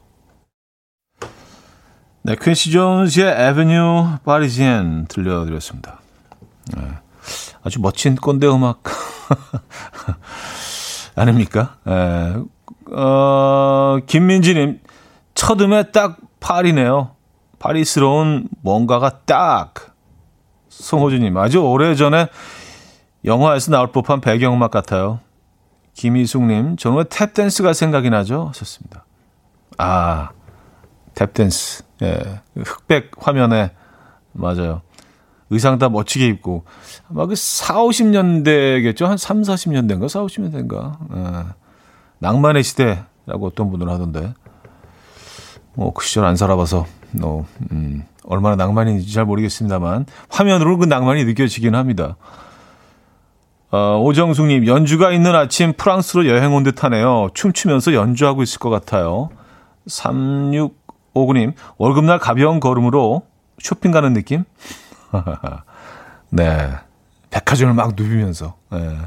A: 네, 퀸시 존스의 에베뉴 파리지엔 들려드렸습니다. 네, 아주 멋진 꼰대 음악 아닙니까? 네, 어, 김민지님 첫 음에 딱 파리네요. 파리스러운 뭔가가 딱. 송호주님 아주 오래전에 영화에서 나올 법한 배경음악 같아요. 김희숙님, 저는 왜 탭댄스가 생각이 나죠? 하셨습니다. 아, 탭댄스. 예. 흑백 화면에, 맞아요. 의상 다 멋지게 입고. 아마 그 4, 50년대겠죠? 한 3, 40년대인가? 4, 50년대인가? 예. 낭만의 시대라고 어떤 분들 하던데. 뭐, 그 시절 안 살아봐서, 뭐, 음, 얼마나 낭만인지 잘 모르겠습니다만, 화면으로 그 낭만이 느껴지긴 합니다. 어, 오정숙님, 연주가 있는 아침 프랑스로 여행 온 듯 하네요. 춤추면서 연주하고 있을 것 같아요. 3659님, 월급날 가벼운 걸음으로 쇼핑 가는 느낌? 네. 백화점을 막 누비면서. 네.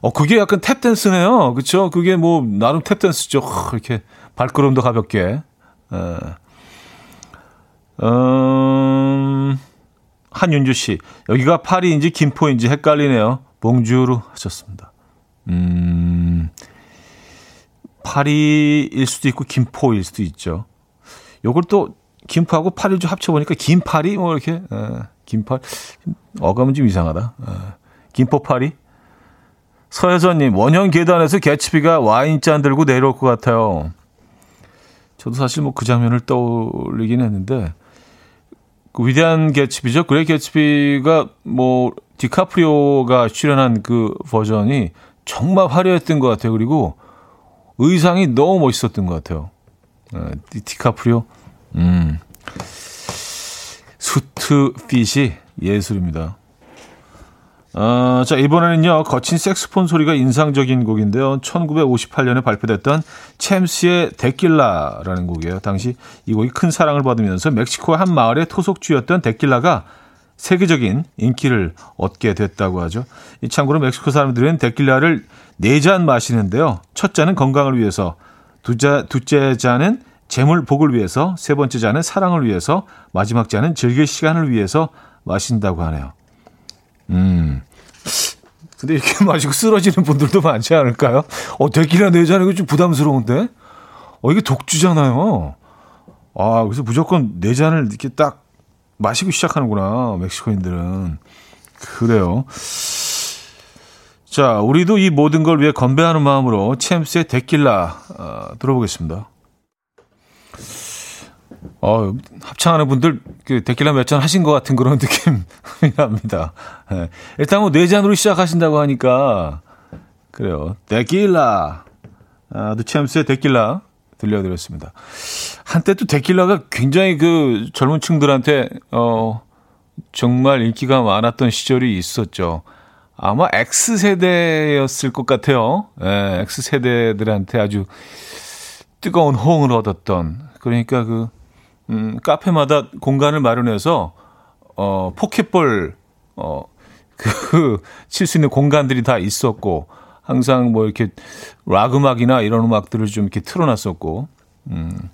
A: 어, 그게 약간 탭댄스네요. 그쵸? 그게 뭐, 나름 탭댄스죠. 이렇게 발걸음도 가볍게. 네. 음, 한윤주 씨, 여기가 파리인지 김포인지 헷갈리네요. 봉주루 하셨습니다. 음, 파리일 수도 있고 김포일 수도 있죠. 요걸 또 김포하고 파리를 좀 합쳐보니까 김파리 뭐 이렇게 에, 김파 어감은 좀 이상하다. 에, 김포파리 서혜선님 원형 계단에서 개츠비가 와인잔 들고 내려올 것 같아요. 저도 사실 뭐 그 장면을 떠올리긴 했는데 그 위대한 개츠비죠. Great 개츠비가 뭐 디카프리오가 출연한 그 버전이 정말 화려했던 것 같아요. 그리고 의상이 너무 멋있었던 것 같아요. 네, 디카프리오, 음, 수트 핏이 예술입니다. 어, 자, 이번에는요, 거친 색스폰 소리가 인상적인 곡인데요. 1958년에 발표됐던 챔스의 데킬라라는 곡이에요. 당시 이 곡이 큰 사랑을 받으면서 멕시코의 한 마을의 토속주였던 데킬라가 세계적인 인기를 얻게 됐다고 하죠. 이 참고로 멕시코 사람들은 데킬라를 네 잔 마시는데요. 첫 잔은 건강을 위해서, 두자, 둘째 잔은 재물 복을 위해서, 세 번째 잔은 사랑을 위해서, 마지막 잔은 즐길 시간을 위해서 마신다고 하네요. 음. 근데 이렇게 마시고 쓰러지는 분들도 많지 않을까요? 어, 네잔 이거 좀 부담스러운데? 어, 이게 독주잖아요. 아, 그래서 무조건 네 잔을 이렇게 딱 마시고 시작하는구나. 멕시코인들은. 그래요. 자, 우리도 이 모든 걸 위해 건배하는 마음으로 챔스의 데킬라 어, 들어보겠습니다. 어, 합창하는 분들 그 데킬라 몇 잔 하신 것 같은 그런 느낌이 납니다. 네. 일단 뭐 네 잔으로 시작하신다고 하니까 그래요. 데킬라 아, 누챔스의 데킬라 들려드렸습니다. 한때 또 데킬라가 굉장히 그 젊은 층들한테, 어, 정말 인기가 많았던 시절이 있었죠. 아마 X세대였을 것 같아요. 예, X세대들한테 아주 뜨거운 호응을 얻었던. 그러니까 그, 음, 카페마다 공간을 마련해서, 어, 포켓볼, 어, 그, 칠 수 있는 공간들이 다 있었고, 항상 뭐 이렇게 락 음악이나 이런 음악들을 좀 이렇게 틀어놨었고, 음,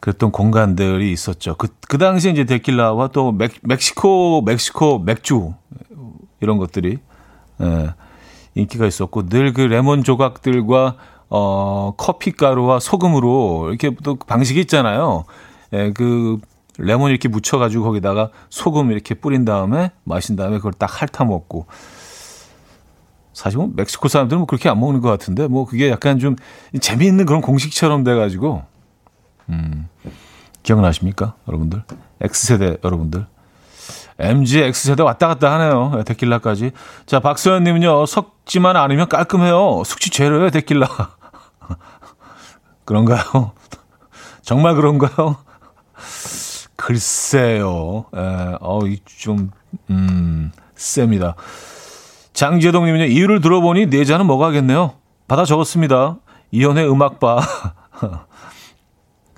A: 그랬던 공간들이 있었죠. 그, 그 당시에 이제 데킬라와 또 멕, 멕시코, 멕시코 맥주, 이런 것들이, 예, 인기가 있었고, 늘 그 레몬 조각들과, 어, 커피 가루와 소금으로 이렇게 또 방식이 있잖아요. 예, 그, 레몬 이렇게 묻혀 가지고 거기다가 소금 이렇게 뿌린 다음에 마신 다음에 그걸 딱 핥아 먹고, 사실 뭐 멕시코 사람들은 뭐 그렇게 안 먹는 것 같은데 뭐 그게 약간 좀 재미있는 그런 공식처럼 돼 가지고. 음. 기억나십니까? 여러분들? X세대 여러분들. MG X세대 왔다 갔다 하네요. 예, 데킬라까지. 자 박서연님은요 섞지만 않으면 깔끔해요. 숙취 죄로요 데킬라 그런가요 정말 그런가요 글쎄요 에, 어좀 음 셉니다 장재동 님은요, 이유를 들어보니 네 잔은 먹어야겠네요. 받아 적었습니다. 이연의 음악바.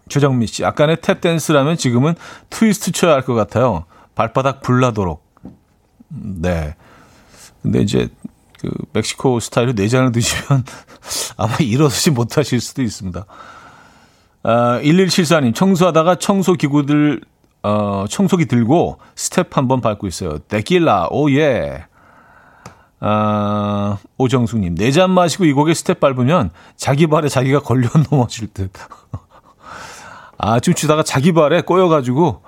A: 최정민 씨, 아까의 탭댄스라면 지금은 트위스트 쳐야 할 것 같아요. 발바닥 불나도록. 네. 근데 이제 그 멕시코 스타일로 네 잔을 드시면 아마 일어서지 못하실 수도 있습니다. 아, 1174님, 청소하다가 청소기구들, 어, 청소기 들고 스텝 한번 밟고 있어요. 데킬라, oh yeah. 아, 오정숙님, 네 잔 마시고 이 곡에 스텝 밟으면 자기 발에 자기가 걸려 넘어질 듯. 아, 춤추다가 자기 발에 꼬여가지고,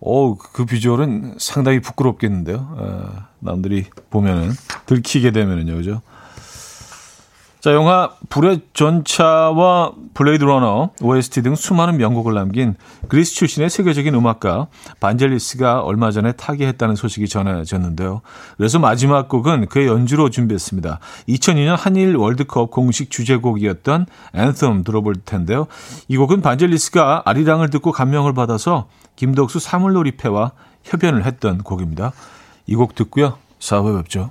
A: 오, 그 비주얼은 상당히 부끄럽겠는데요. 아, 남들이 보면은, 들키게 되면은요, 그죠? 자, 영화 불의 전차와 Blade Runner, OST 등 수많은 명곡을 남긴 그리스 출신의 세계적인 음악가 반젤리스가 얼마 전에 타계했다는 소식이 전해졌는데요. 그래서 마지막 곡은 그의 연주로 준비했습니다. 2002년 한일 월드컵 공식 주제곡이었던 앤썸 들어볼 텐데요. 이 곡은 반젤리스가 아리랑을 듣고 감명을 받아서 김덕수 사물놀이패와 협연을 했던 곡입니다. 이 곡 듣고요. 4부 뵙죠.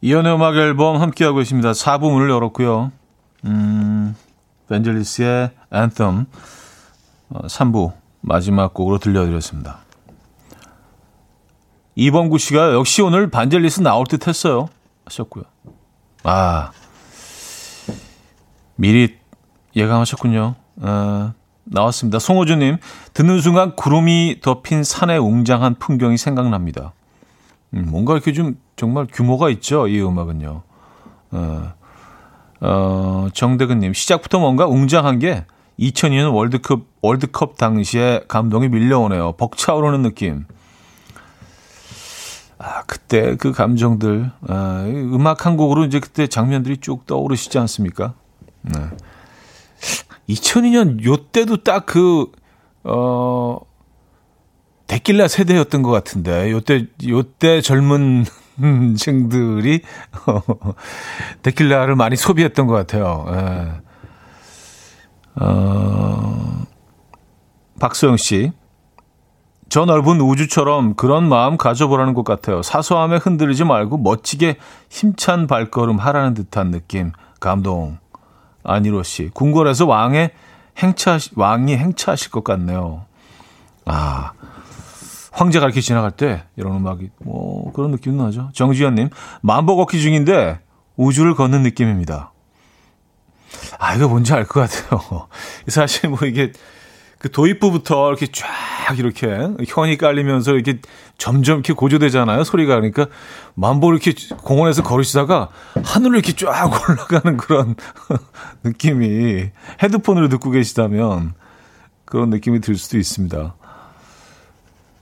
A: 이연의 음악 앨범 함께하고 있습니다. 4부 문을 열었고요. 음, 벤젤리스의 앤썸 3부 마지막 곡으로 들려드렸습니다. 이범구 씨가 역시 오늘 반젤리스 나올 듯 했어요. 하셨고요. 아, 미리 예감하셨군요. 아, 나왔습니다. 송호주님, 듣는 순간 구름이 덮인 산의 웅장한 풍경이 생각납니다. 음, 뭔가 이렇게 좀 정말 규모가 있죠. 이 음악은요. 어, 어, 정대근님, 시작부터 뭔가 웅장한 게 2002년 월드컵, 월드컵 당시에 감동이 밀려오네요. 벅차오르는 느낌. 아, 그때 그 감정들, 아, 음악 한 곡으로 이제 그때 장면들이 쭉 떠오르시지 않습니까? 네. 2002년 요 때도 딱 그, 어, 데킬라 세대였던 것 같은데, 요때, 요때 젊은 층들이 데킬라를 많이 소비했던 것 같아요. 예. 어, 박소영 씨. 저 넓은 우주처럼 그런 마음 가져보라는 것 같아요. 사소함에 흔들리지 말고 멋지게 힘찬 발걸음 하라는 듯한 느낌. 감동. 안희로 씨. 궁궐에서 왕의 행차, 왕이 행차하실 것 같네요. 아, 황제가 이렇게 지나갈 때 이런 음악이 뭐 그런 느낌도 나죠. 정지현님 만보 걷기 중인데 우주를 걷는 느낌입니다. 아 이거 뭔지 알 것 같아요. 사실 뭐 이게 그 도입부부터 이렇게 쫙 이렇게 현이 깔리면서 이렇게 점점 이렇게 고조되잖아요. 소리가 그러니까 만보 이렇게 공원에서 걸으시다가 하늘로 이렇게 쫙 올라가는 그런 느낌이 헤드폰으로 듣고 계시다면 그런 느낌이 들 수도 있습니다.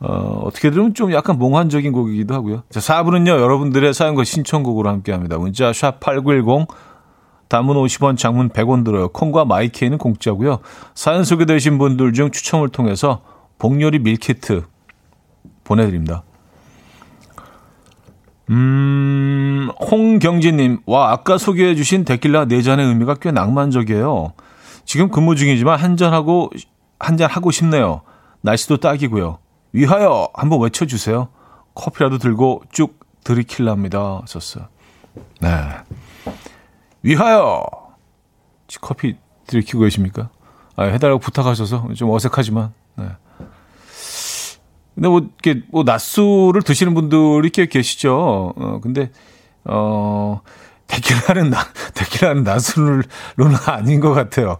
A: 어, 어떻게 들으면 좀 약간 몽환적인 곡이기도 하고요. 자, 4부는요, 여러분들의 사연과 신청곡으로 함께 합니다. 문자 샵8910 단문 50원, 장문 100원 들어요. 콩과 마이케이는 공짜고요. 사연 소개되신 분들 중 추첨을 통해서 복요리 밀키트 보내드립니다. 음, 홍경진님, 와, 아까 소개해주신 데킬라 네잔의 의미가 꽤 낭만적이에요. 지금 근무 중이지만 한잔하고, 한잔하고 싶네요. 날씨도 딱이고요. 위하여! 한번 외쳐주세요. 커피라도 들고 쭉 들이킬랍니다. 썼어요. 네. 위하여! 커피 들이키고 계십니까? 아, 해달라고 부탁하셔서 좀 어색하지만, 네. 근데 뭐, 이렇게, 뭐, 낮술을 드시는 분들이 꽤 계시죠. 어, 근데, 어, 데킬라는, 나, 데킬라는 낮술로는 아닌 것 같아요.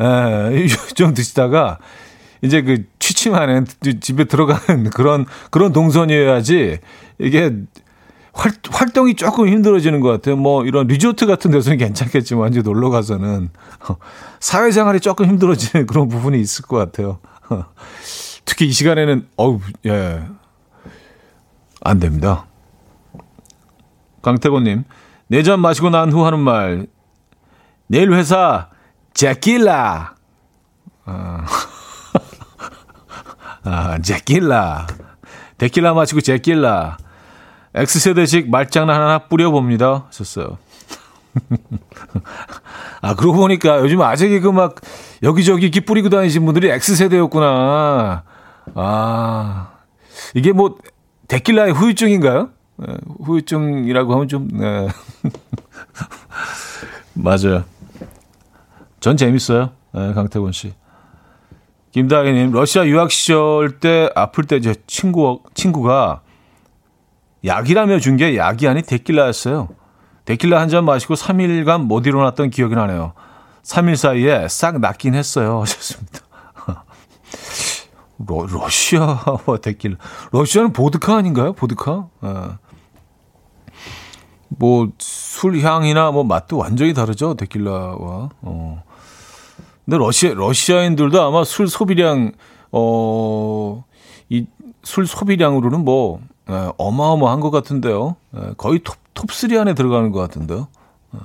A: 에, 좀 드시다가, 이제 그 취침하는 집에 들어가는 그런, 그런 동선이어야지, 이게 활, 활동이 조금 힘들어지는 것 같아요. 뭐 이런 리조트 같은 데서는 괜찮겠지만 이제 놀러 가서는 사회생활이 조금 힘들어지는 그런 부분이 있을 것 같아요. 특히 이 시간에는 어우 예. 안 됩니다. 강태곤님, 내전 마시고 난 후 하는 말, 내일 회사, 제킬라. 아, 아 제킬라. 데킬라 마시고 제킬라. X세대식 말장난 하나 뿌려봅니다. 하셨어요. 아, 그러고 보니까 요즘 아재 개그 막 여기저기 이렇게 뿌리고 다니신 분들이 X세대였구나. 아, 이게 뭐, 데킬라의 후유증인가요? 네, 후유증이라고 하면 좀, 네. 맞아요. 전 재밌어요. 네, 강태곤 씨. 김다희님, 러시아 유학 시절 때 아플 때 제 친구, 친구가 약이라며 준 게 약이 아닌 데킬라였어요. 데킬라 한 잔 마시고 3일간 못 일어났던 기억이 나네요. 3일 사이에 싹 낫긴 했어요. 하셨습니다. 러, 러시아와 데킬라. 러시아는 보드카 아닌가요? 보드카? 예. 뭐 술 향이나 뭐 맛도 완전히 다르죠. 데킬라와. 어. 근데 러시아 러시아인들도 아마 술 소비량 어 이 술 소비량으로는 뭐 예, 어마어마한 것 같은데요. 예, 거의 톱, top3 안에 들어가는 것 같은데요. 예.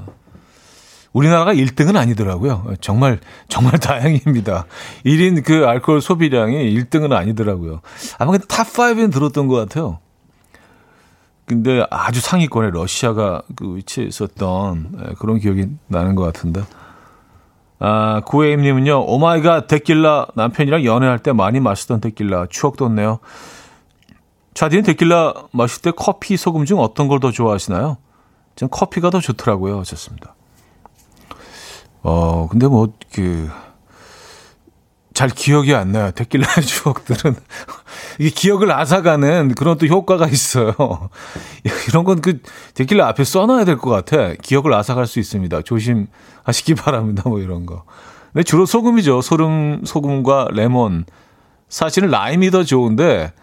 A: 우리나라가 1등은 아니더라고요. 정말, 정말 다행입니다. 1인 그 알코올 소비량이 1등은 아니더라고요. 아마 근데 top5에는 들었던 것 같아요. 근데 아주 상위권에 러시아가 그 위치에 있었던 그런 기억이 나는 것 같은데. 아, 구혜임님은요, oh my god 데킬라 남편이랑 연애할 때 많이 마시던 데킬라 추억 돋네요. 자디는 데킬라 마실 때 커피 소금 중 어떤 걸 더 좋아하시나요? 전 커피가 더 좋더라고요. 하셨습니다. 어, 근데 뭐, 그, 잘 기억이 안 나요. 데킬라 추억들은. 이게 기억을 앗아가는 그런 또 효과가 있어요. 이런 건 그 데킬라 앞에 써놔야 될 것 같아. 기억을 앗아갈 수 있습니다. 조심하시기 바랍니다. 뭐 이런 거. 근데 주로 소금이죠. 소금, 소금과 레몬. 사실은 라임이 더 좋은데,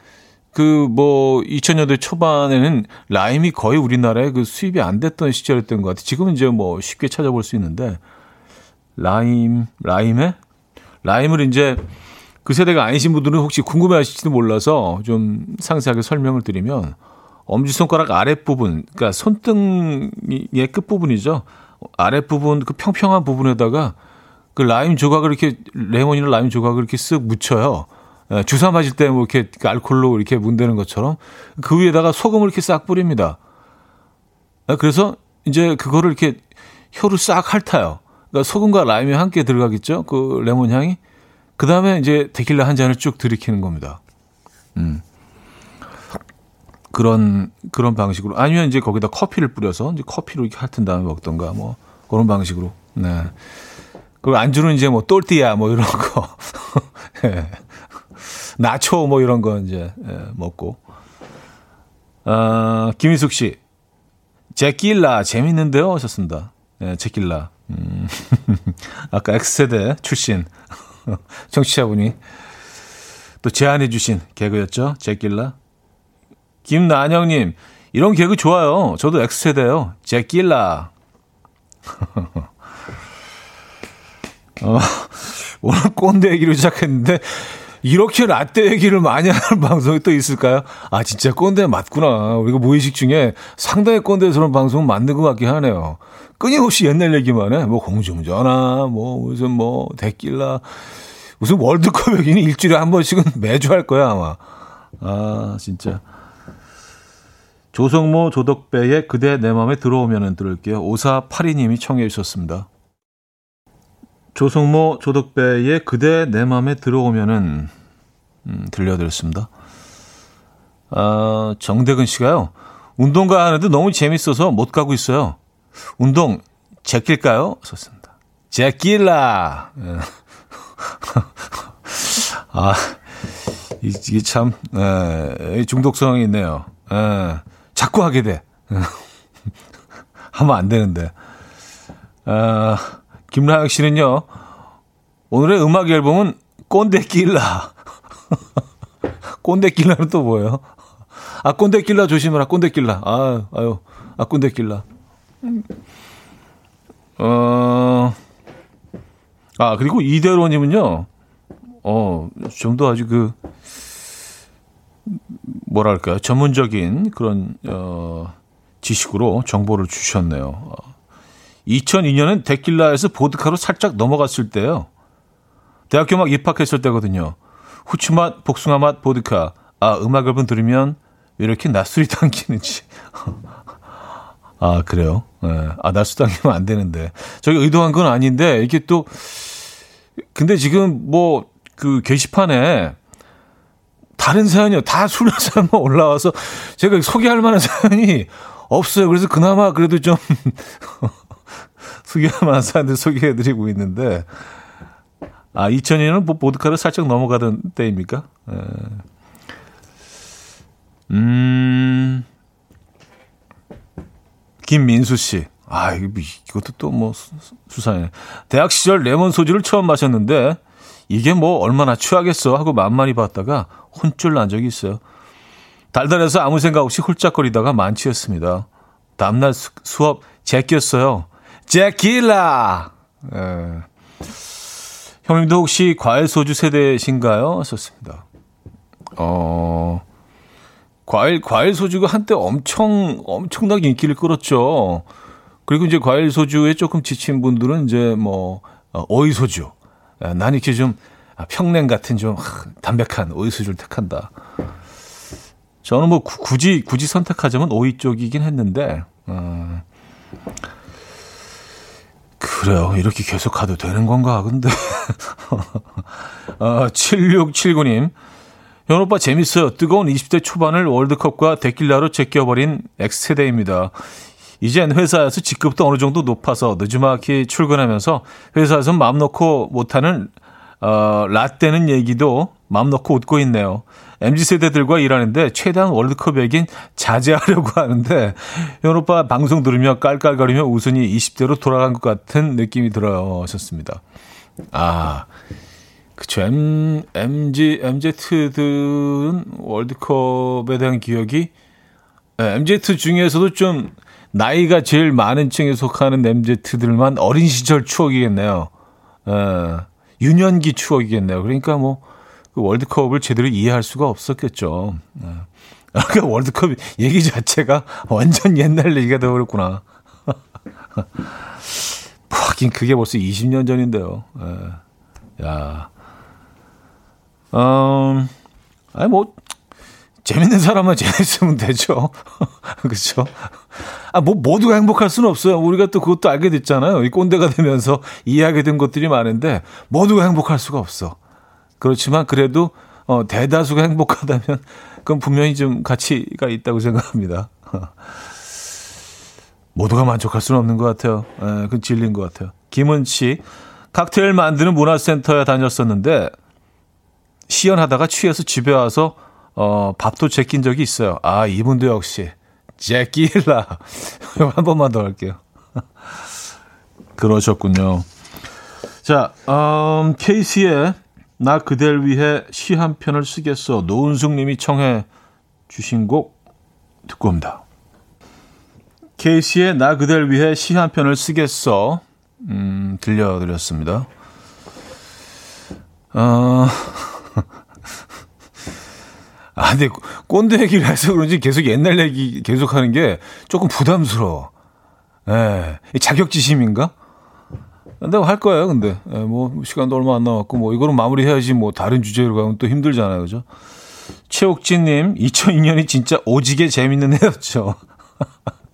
A: 그 뭐 2000년대 초반에는 라임이 거의 우리나라에 그 수입이 안 됐던 시절이었던 것 같아요. 지금은 이제 뭐 쉽게 찾아볼 수 있는데 라임 라임에 라임을 이제 그 세대가 아니신 분들은 혹시 궁금해 하실지도 몰라서 좀 상세하게 설명을 드리면 엄지손가락 아랫부분, 그러니까 손등의 끝부분이죠. 아랫부분 그 평평한 부분에다가 그 라임 조각을 이렇게 레몬이나 라임 조각을 이렇게 쓱 묻혀요. 예, 주사 맞을 때 뭐 이렇게 알콜로 이렇게 문대는 것처럼 그 위에다가 소금을 이렇게 싹 뿌립니다. 예, 그래서 이제 그거를 이렇게 혀로 싹 핥아요. 그러니까 소금과 라임이 함께 들어가겠죠. 그 레몬 향이. 그 다음에 이제 데킬라 한 잔을 쭉 들이키는 겁니다. 음. 그런, 그런 방식으로. 아니면 이제 거기다 커피를 뿌려서 이제 커피로 이렇게 핥은 다음에 먹던가 뭐 그런 방식으로. 네. 그리고 안주는 이제 뭐 똘띠야 뭐 이런 거. 예. 나초 뭐 이런 거 이제 예, 먹고. 아, 김희숙 씨. 제킬라 재밌는데요 하셨습니다. 예, 제킬라. 음. 아까 X세대 출신. 청취자분이 또 제안해 주신 개그였죠. 제낄라. 김난영님, 이런 개그 좋아요. 저도 X세대요. 제낄라. 어, 오늘 꼰대 얘기로 시작했는데 이렇게 라떼 얘기를 많이 하는 방송이 또 있을까요? 아, 진짜 꼰대 맞구나. 우리가 무의식 중에 상당히 꼰대스러운 방송 만든 것 같긴 하네요. 끊임없이 옛날 얘기만 해. 뭐 공중전화, 뭐 무슨 뭐 데킬라, 무슨 월드컵 얘기는 일주일에 한 번씩은 매주 할 거야 아마. 아 진짜. 조성모 조덕배의 그대 내 맘에 들어오면은 들을게요. 5482님이 청해 주셨습니다. 조성모 조덕배의 그대 내 맘에 들어오면은 음, 들려드렸습니다. 아, 정대근 씨가요. 운동가 하는데 너무 재밌어서 못 가고 있어요. 운동 제낄까요? 썼습니다. 제낄라. 예. 아, 이게 참 에, 중독성이 있네요. 에, 자꾸 하게 돼. 하면 안 되는데. 아, 김라영 씨는요. 오늘의 음악 앨범은 꼰대 낄라. 꼰대 낄라는 또 뭐예요? 아, 꼰대 낄라 조심해라. 꼰대 낄라. 아, 아유, 아, 꼰대 낄라. 어, 아, 그리고 이대로님은요, 어, 좀 더 아주 그, 뭐랄까요, 전문적인 그런, 어, 지식으로 정보를 주셨네요. 2002년은 데킬라에서 보드카로 살짝 넘어갔을 때요. 대학교 막 입학했을 때거든요. 후추맛, 복숭아맛, 보드카. 아, 음악 앨범 들으면 왜 이렇게 낯술이 당기는지. 아, 그래요? 네. 아, 낯술 당기면 안 되는데. 저희 의도한 건 아닌데, 이게 또, 근데 지금 뭐, 그 게시판에 다른 사연이요. 다 술을 사연만 올라와서 제가 소개할 만한 사연이 없어요. 그래서 그나마 그래도 좀 만한 사연들 소개해드리고 있는데, 아, 2000년은 뭐 보드카를 살짝 넘어가던 때입니까? 에. 음, 김민수 씨. 아, 이것도 또 뭐 수상해. 대학 시절 레몬 소주를 처음 마셨는데 이게 뭐 얼마나 취하겠어 하고 만만히 봤다가 혼쭐 난 적이 있어요. 달달해서 아무 생각 없이 훌쩍거리다가 만취했습니다. 다음날 수, 수업 제꼈어요. 제킬라! 예. 형님도 혹시 과일 소주 세대신가요? 썼습니다. 어, 과일, 과일 소주가 한때 엄청, 엄청나게 인기를 끌었죠. 그리고 이제 과일 소주에 조금 지친 분들은 이제 뭐, 어, 오이 소주. 난 이렇게 좀 평냉 같은 좀 담백한 오이 소주를 택한다. 저는 뭐 굳이, 굳이 선택하자면 오이 쪽이긴 했는데, 어, 그래요. 이렇게 계속 가도 되는 건가? 근데, 어, 7679님. 현 오빠 재밌어요. 뜨거운 20대 초반을 월드컵과 데킬라로 제껴버린 X세대입니다. 이젠 회사에서 직급도 어느 정도 높아서 늦지막히 출근하면서 회사에서 마음 놓고 못하는 어, 라떼는 얘기도 마음 놓고 웃고 있네요. MZ 세대들과 일하는데 최대한 월드컵 얘긴 자제하려고 하는데 현 오빠 방송 들으며 깔깔거리며 웃으니 20대로 돌아간 것 같은 느낌이 들어요. 하셨습니다. 아, 그쵸. M, MG, MZ들은 월드컵에 대한 기억이, 네, MZ 중에서도 좀 나이가 제일 많은 층에 속하는 MZ들만 어린 시절 추억이겠네요. 에, 예, 유년기 추억이겠네요. 그러니까 뭐, 그 월드컵을 제대로 이해할 수가 없었겠죠. 에. 아, 그 월드컵 얘기 자체가 완전 옛날 얘기가 되어버렸구나. 하긴 그게 벌써 20년 전인데요. 에. 예. 야. 음, 아니, 뭐, 재밌는 사람은 재밌으면 되죠. 그렇죠? 아, 뭐 모두가 행복할 수는 없어요. 우리가 또 그것도 알게 됐잖아요. 이 꼰대가 되면서 이해하게 된 것들이 많은데 모두가 행복할 수가 없어. 그렇지만 그래도 어, 대다수가 행복하다면 그건 분명히 좀 가치가 있다고 생각합니다. 모두가 만족할 수는 없는 것 같아요. 에, 예, 그건 진리인 것 같아요. 김은치 칵테일 만드는 문화센터에 다녔었는데 시연하다가 취해서 집에 와서 어, 밥도 제낀 적이 있어요. 아, 이분도 역시 제끼라. 한 번만 더 할게요. 그러셨군요. 자, 음, 케이스의 나 그댈 위해 시 한 편을 쓰겠어. 노은숙 님이 청해 주신 곡 듣고 옵니다. 케이시의 나 그댈 위해 시 한 편을 쓰겠어. 음, 들려드렸습니다. 어, 아, 근데 꼰대 얘기를 해서 그런지 계속 옛날 얘기 계속 하는 게 조금 부담스러워. 예. 자격지심인가? 근데 할 거예요, 근데. 예, 뭐, 시간도 얼마 안 남았고, 뭐, 이거는 마무리 해야지, 뭐, 다른 주제로 가면 또 힘들잖아요, 그죠? 최옥진님, 2002년이 진짜 오지게 재밌는 해였죠.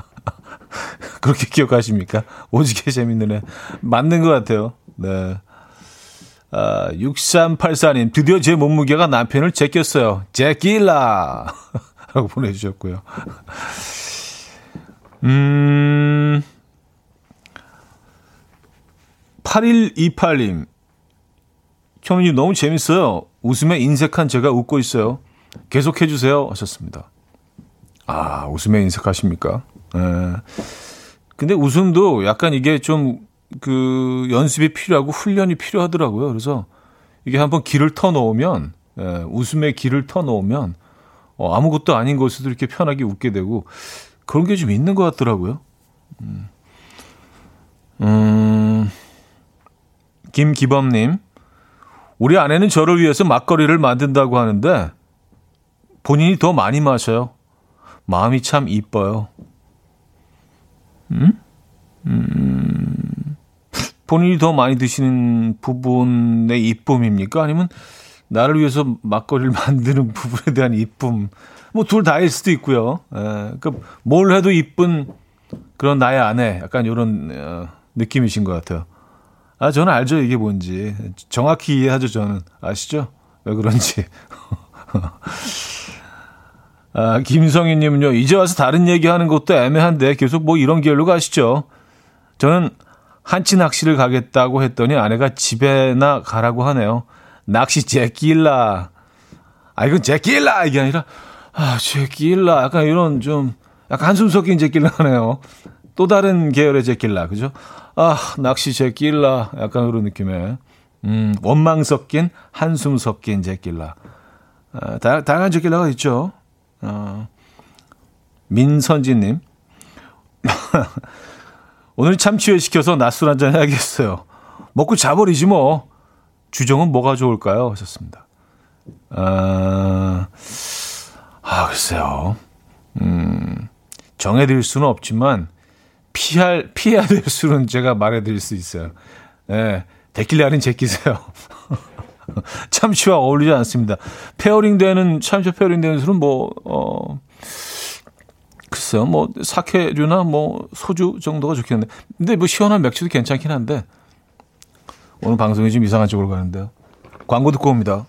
A: 그렇게 기억하십니까? 오지게 재밌는 해. 맞는 것 같아요. 네. 아, 6384님, 드디어 제 몸무게가 남편을 제꼈어요. 제끼라! 라고 보내주셨고요. 음, 8128님, 형님 너무 재밌어요. 웃음에 인색한 제가 웃고 있어요. 계속 해 주세요. 하셨습니다. 아, 웃음에 인색하십니까? 예. 근데 웃음도 약간 이게 좀 그 연습이 필요하고 훈련이 필요하더라고요. 그래서 이게 한번 길을 터 놓으면 예, 웃음의 길을 터 놓으면 어, 아무것도 아닌 것에도 이렇게 편하게 웃게 되고 그런 게 좀 있는 것 같더라고요. 음, 음 김기범님, 우리 아내는 저를 위해서 막걸리를 만든다고 하는데 본인이 더 많이 마셔요. 마음이 참 이뻐요. 음? 음, 본인이 더 많이 드시는 부분의 이쁨입니까? 아니면 나를 위해서 막걸리를 만드는 부분에 대한 이쁨? 뭐 둘 다일 수도 있고요. 에, 그뭘 해도 이쁜 그런 나의 아내, 약간 이런 어, 느낌이신 것 같아요. 아, 저는 알죠 이게 뭔지 정확히 이해하죠 저는 아시죠? 왜 그런지. 아, 김성희님은요, 이제 와서 다른 얘기 하는 것도 애매한데 계속 뭐 이런 길로 가시죠. 저는 한치 낚시를 가겠다고 했더니 아내가 집에나 가라고 하네요. 낚시 제끼일라. 아, 이건 제끼일라! 이게 아니라, 아, 제끼일라. 약간 이런 좀, 약간 한숨 섞인 제끼일라 하네요. 또 다른 계열의 제끼일라. 그죠? 아, 낚시 제끼일라. 약간 그런 느낌의. 음, 원망 섞인, 한숨 섞인 제끼일라. 아, 다, 다양한 제끼일라가 있죠. 어, 민선지님. 오늘 참치회 시켜서 낮술 한잔 해야겠어요. 먹고 자버리지 뭐. 주정은 뭐가 좋을까요? 하셨습니다. 아, 아 글쎄요. 음, 정해드릴 수는 없지만, 피할, 피해야 될 수는 제가 말해드릴 수 있어요. 예, 네, 데킬라는 제끼세요. 참치와 어울리지 않습니다. pairing 되는, 참치 pairing 되는 술은 뭐, 어, 글쎄요, 뭐, 사케류나 뭐, 소주 정도가 좋겠는데. 근데 뭐, 시원한 맥주도 괜찮긴 한데, 오늘 방송이 좀 이상한 쪽으로 가는데요. 광고 듣고 옵니다.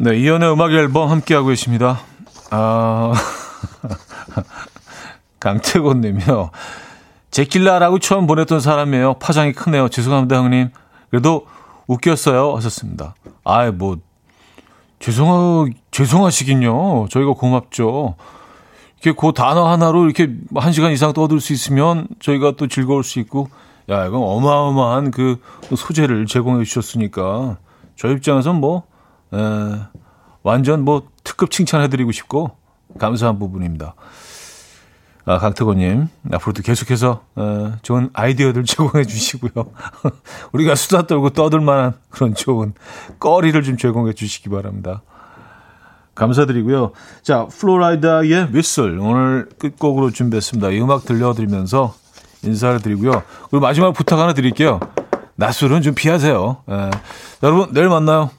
A: 네, 이연의 음악 앨범 함께하고 계십니다. 아, 강태곤 님이요. 제킬라라고 처음 보냈던 사람이에요. 파장이 크네요. 죄송합니다, 형님. 그래도 웃겼어요. 하셨습니다. 아이, 뭐, 죄송하, 죄송하시긴요. 저희가 고맙죠. 이렇게 그 단어 하나로 이렇게 한 시간 이상 떠들 수 있으면 저희가 또 즐거울 수 있고, 야, 이건 어마어마한 그 소재를 제공해 주셨으니까, 저 입장에서는 뭐, 에, 완전 뭐 특급 칭찬해드리고 싶고, 감사한 부분입니다. 아, 강태건님, 앞으로도 계속해서 어, 좋은 아이디어들 제공해 주시고요. 우리가 수다 떨고 떠들 만한 그런 좋은 거리를 좀 제공해 주시기 바랍니다. 감사드리고요. 자, 플로라이다의 윗슬 오늘 끝곡으로 준비했습니다. 이 음악 들려드리면서 인사를 드리고요. 그리고 마지막 부탁 하나 드릴게요. 낮술은 좀 피하세요. 예. 여러분, 내일 만나요.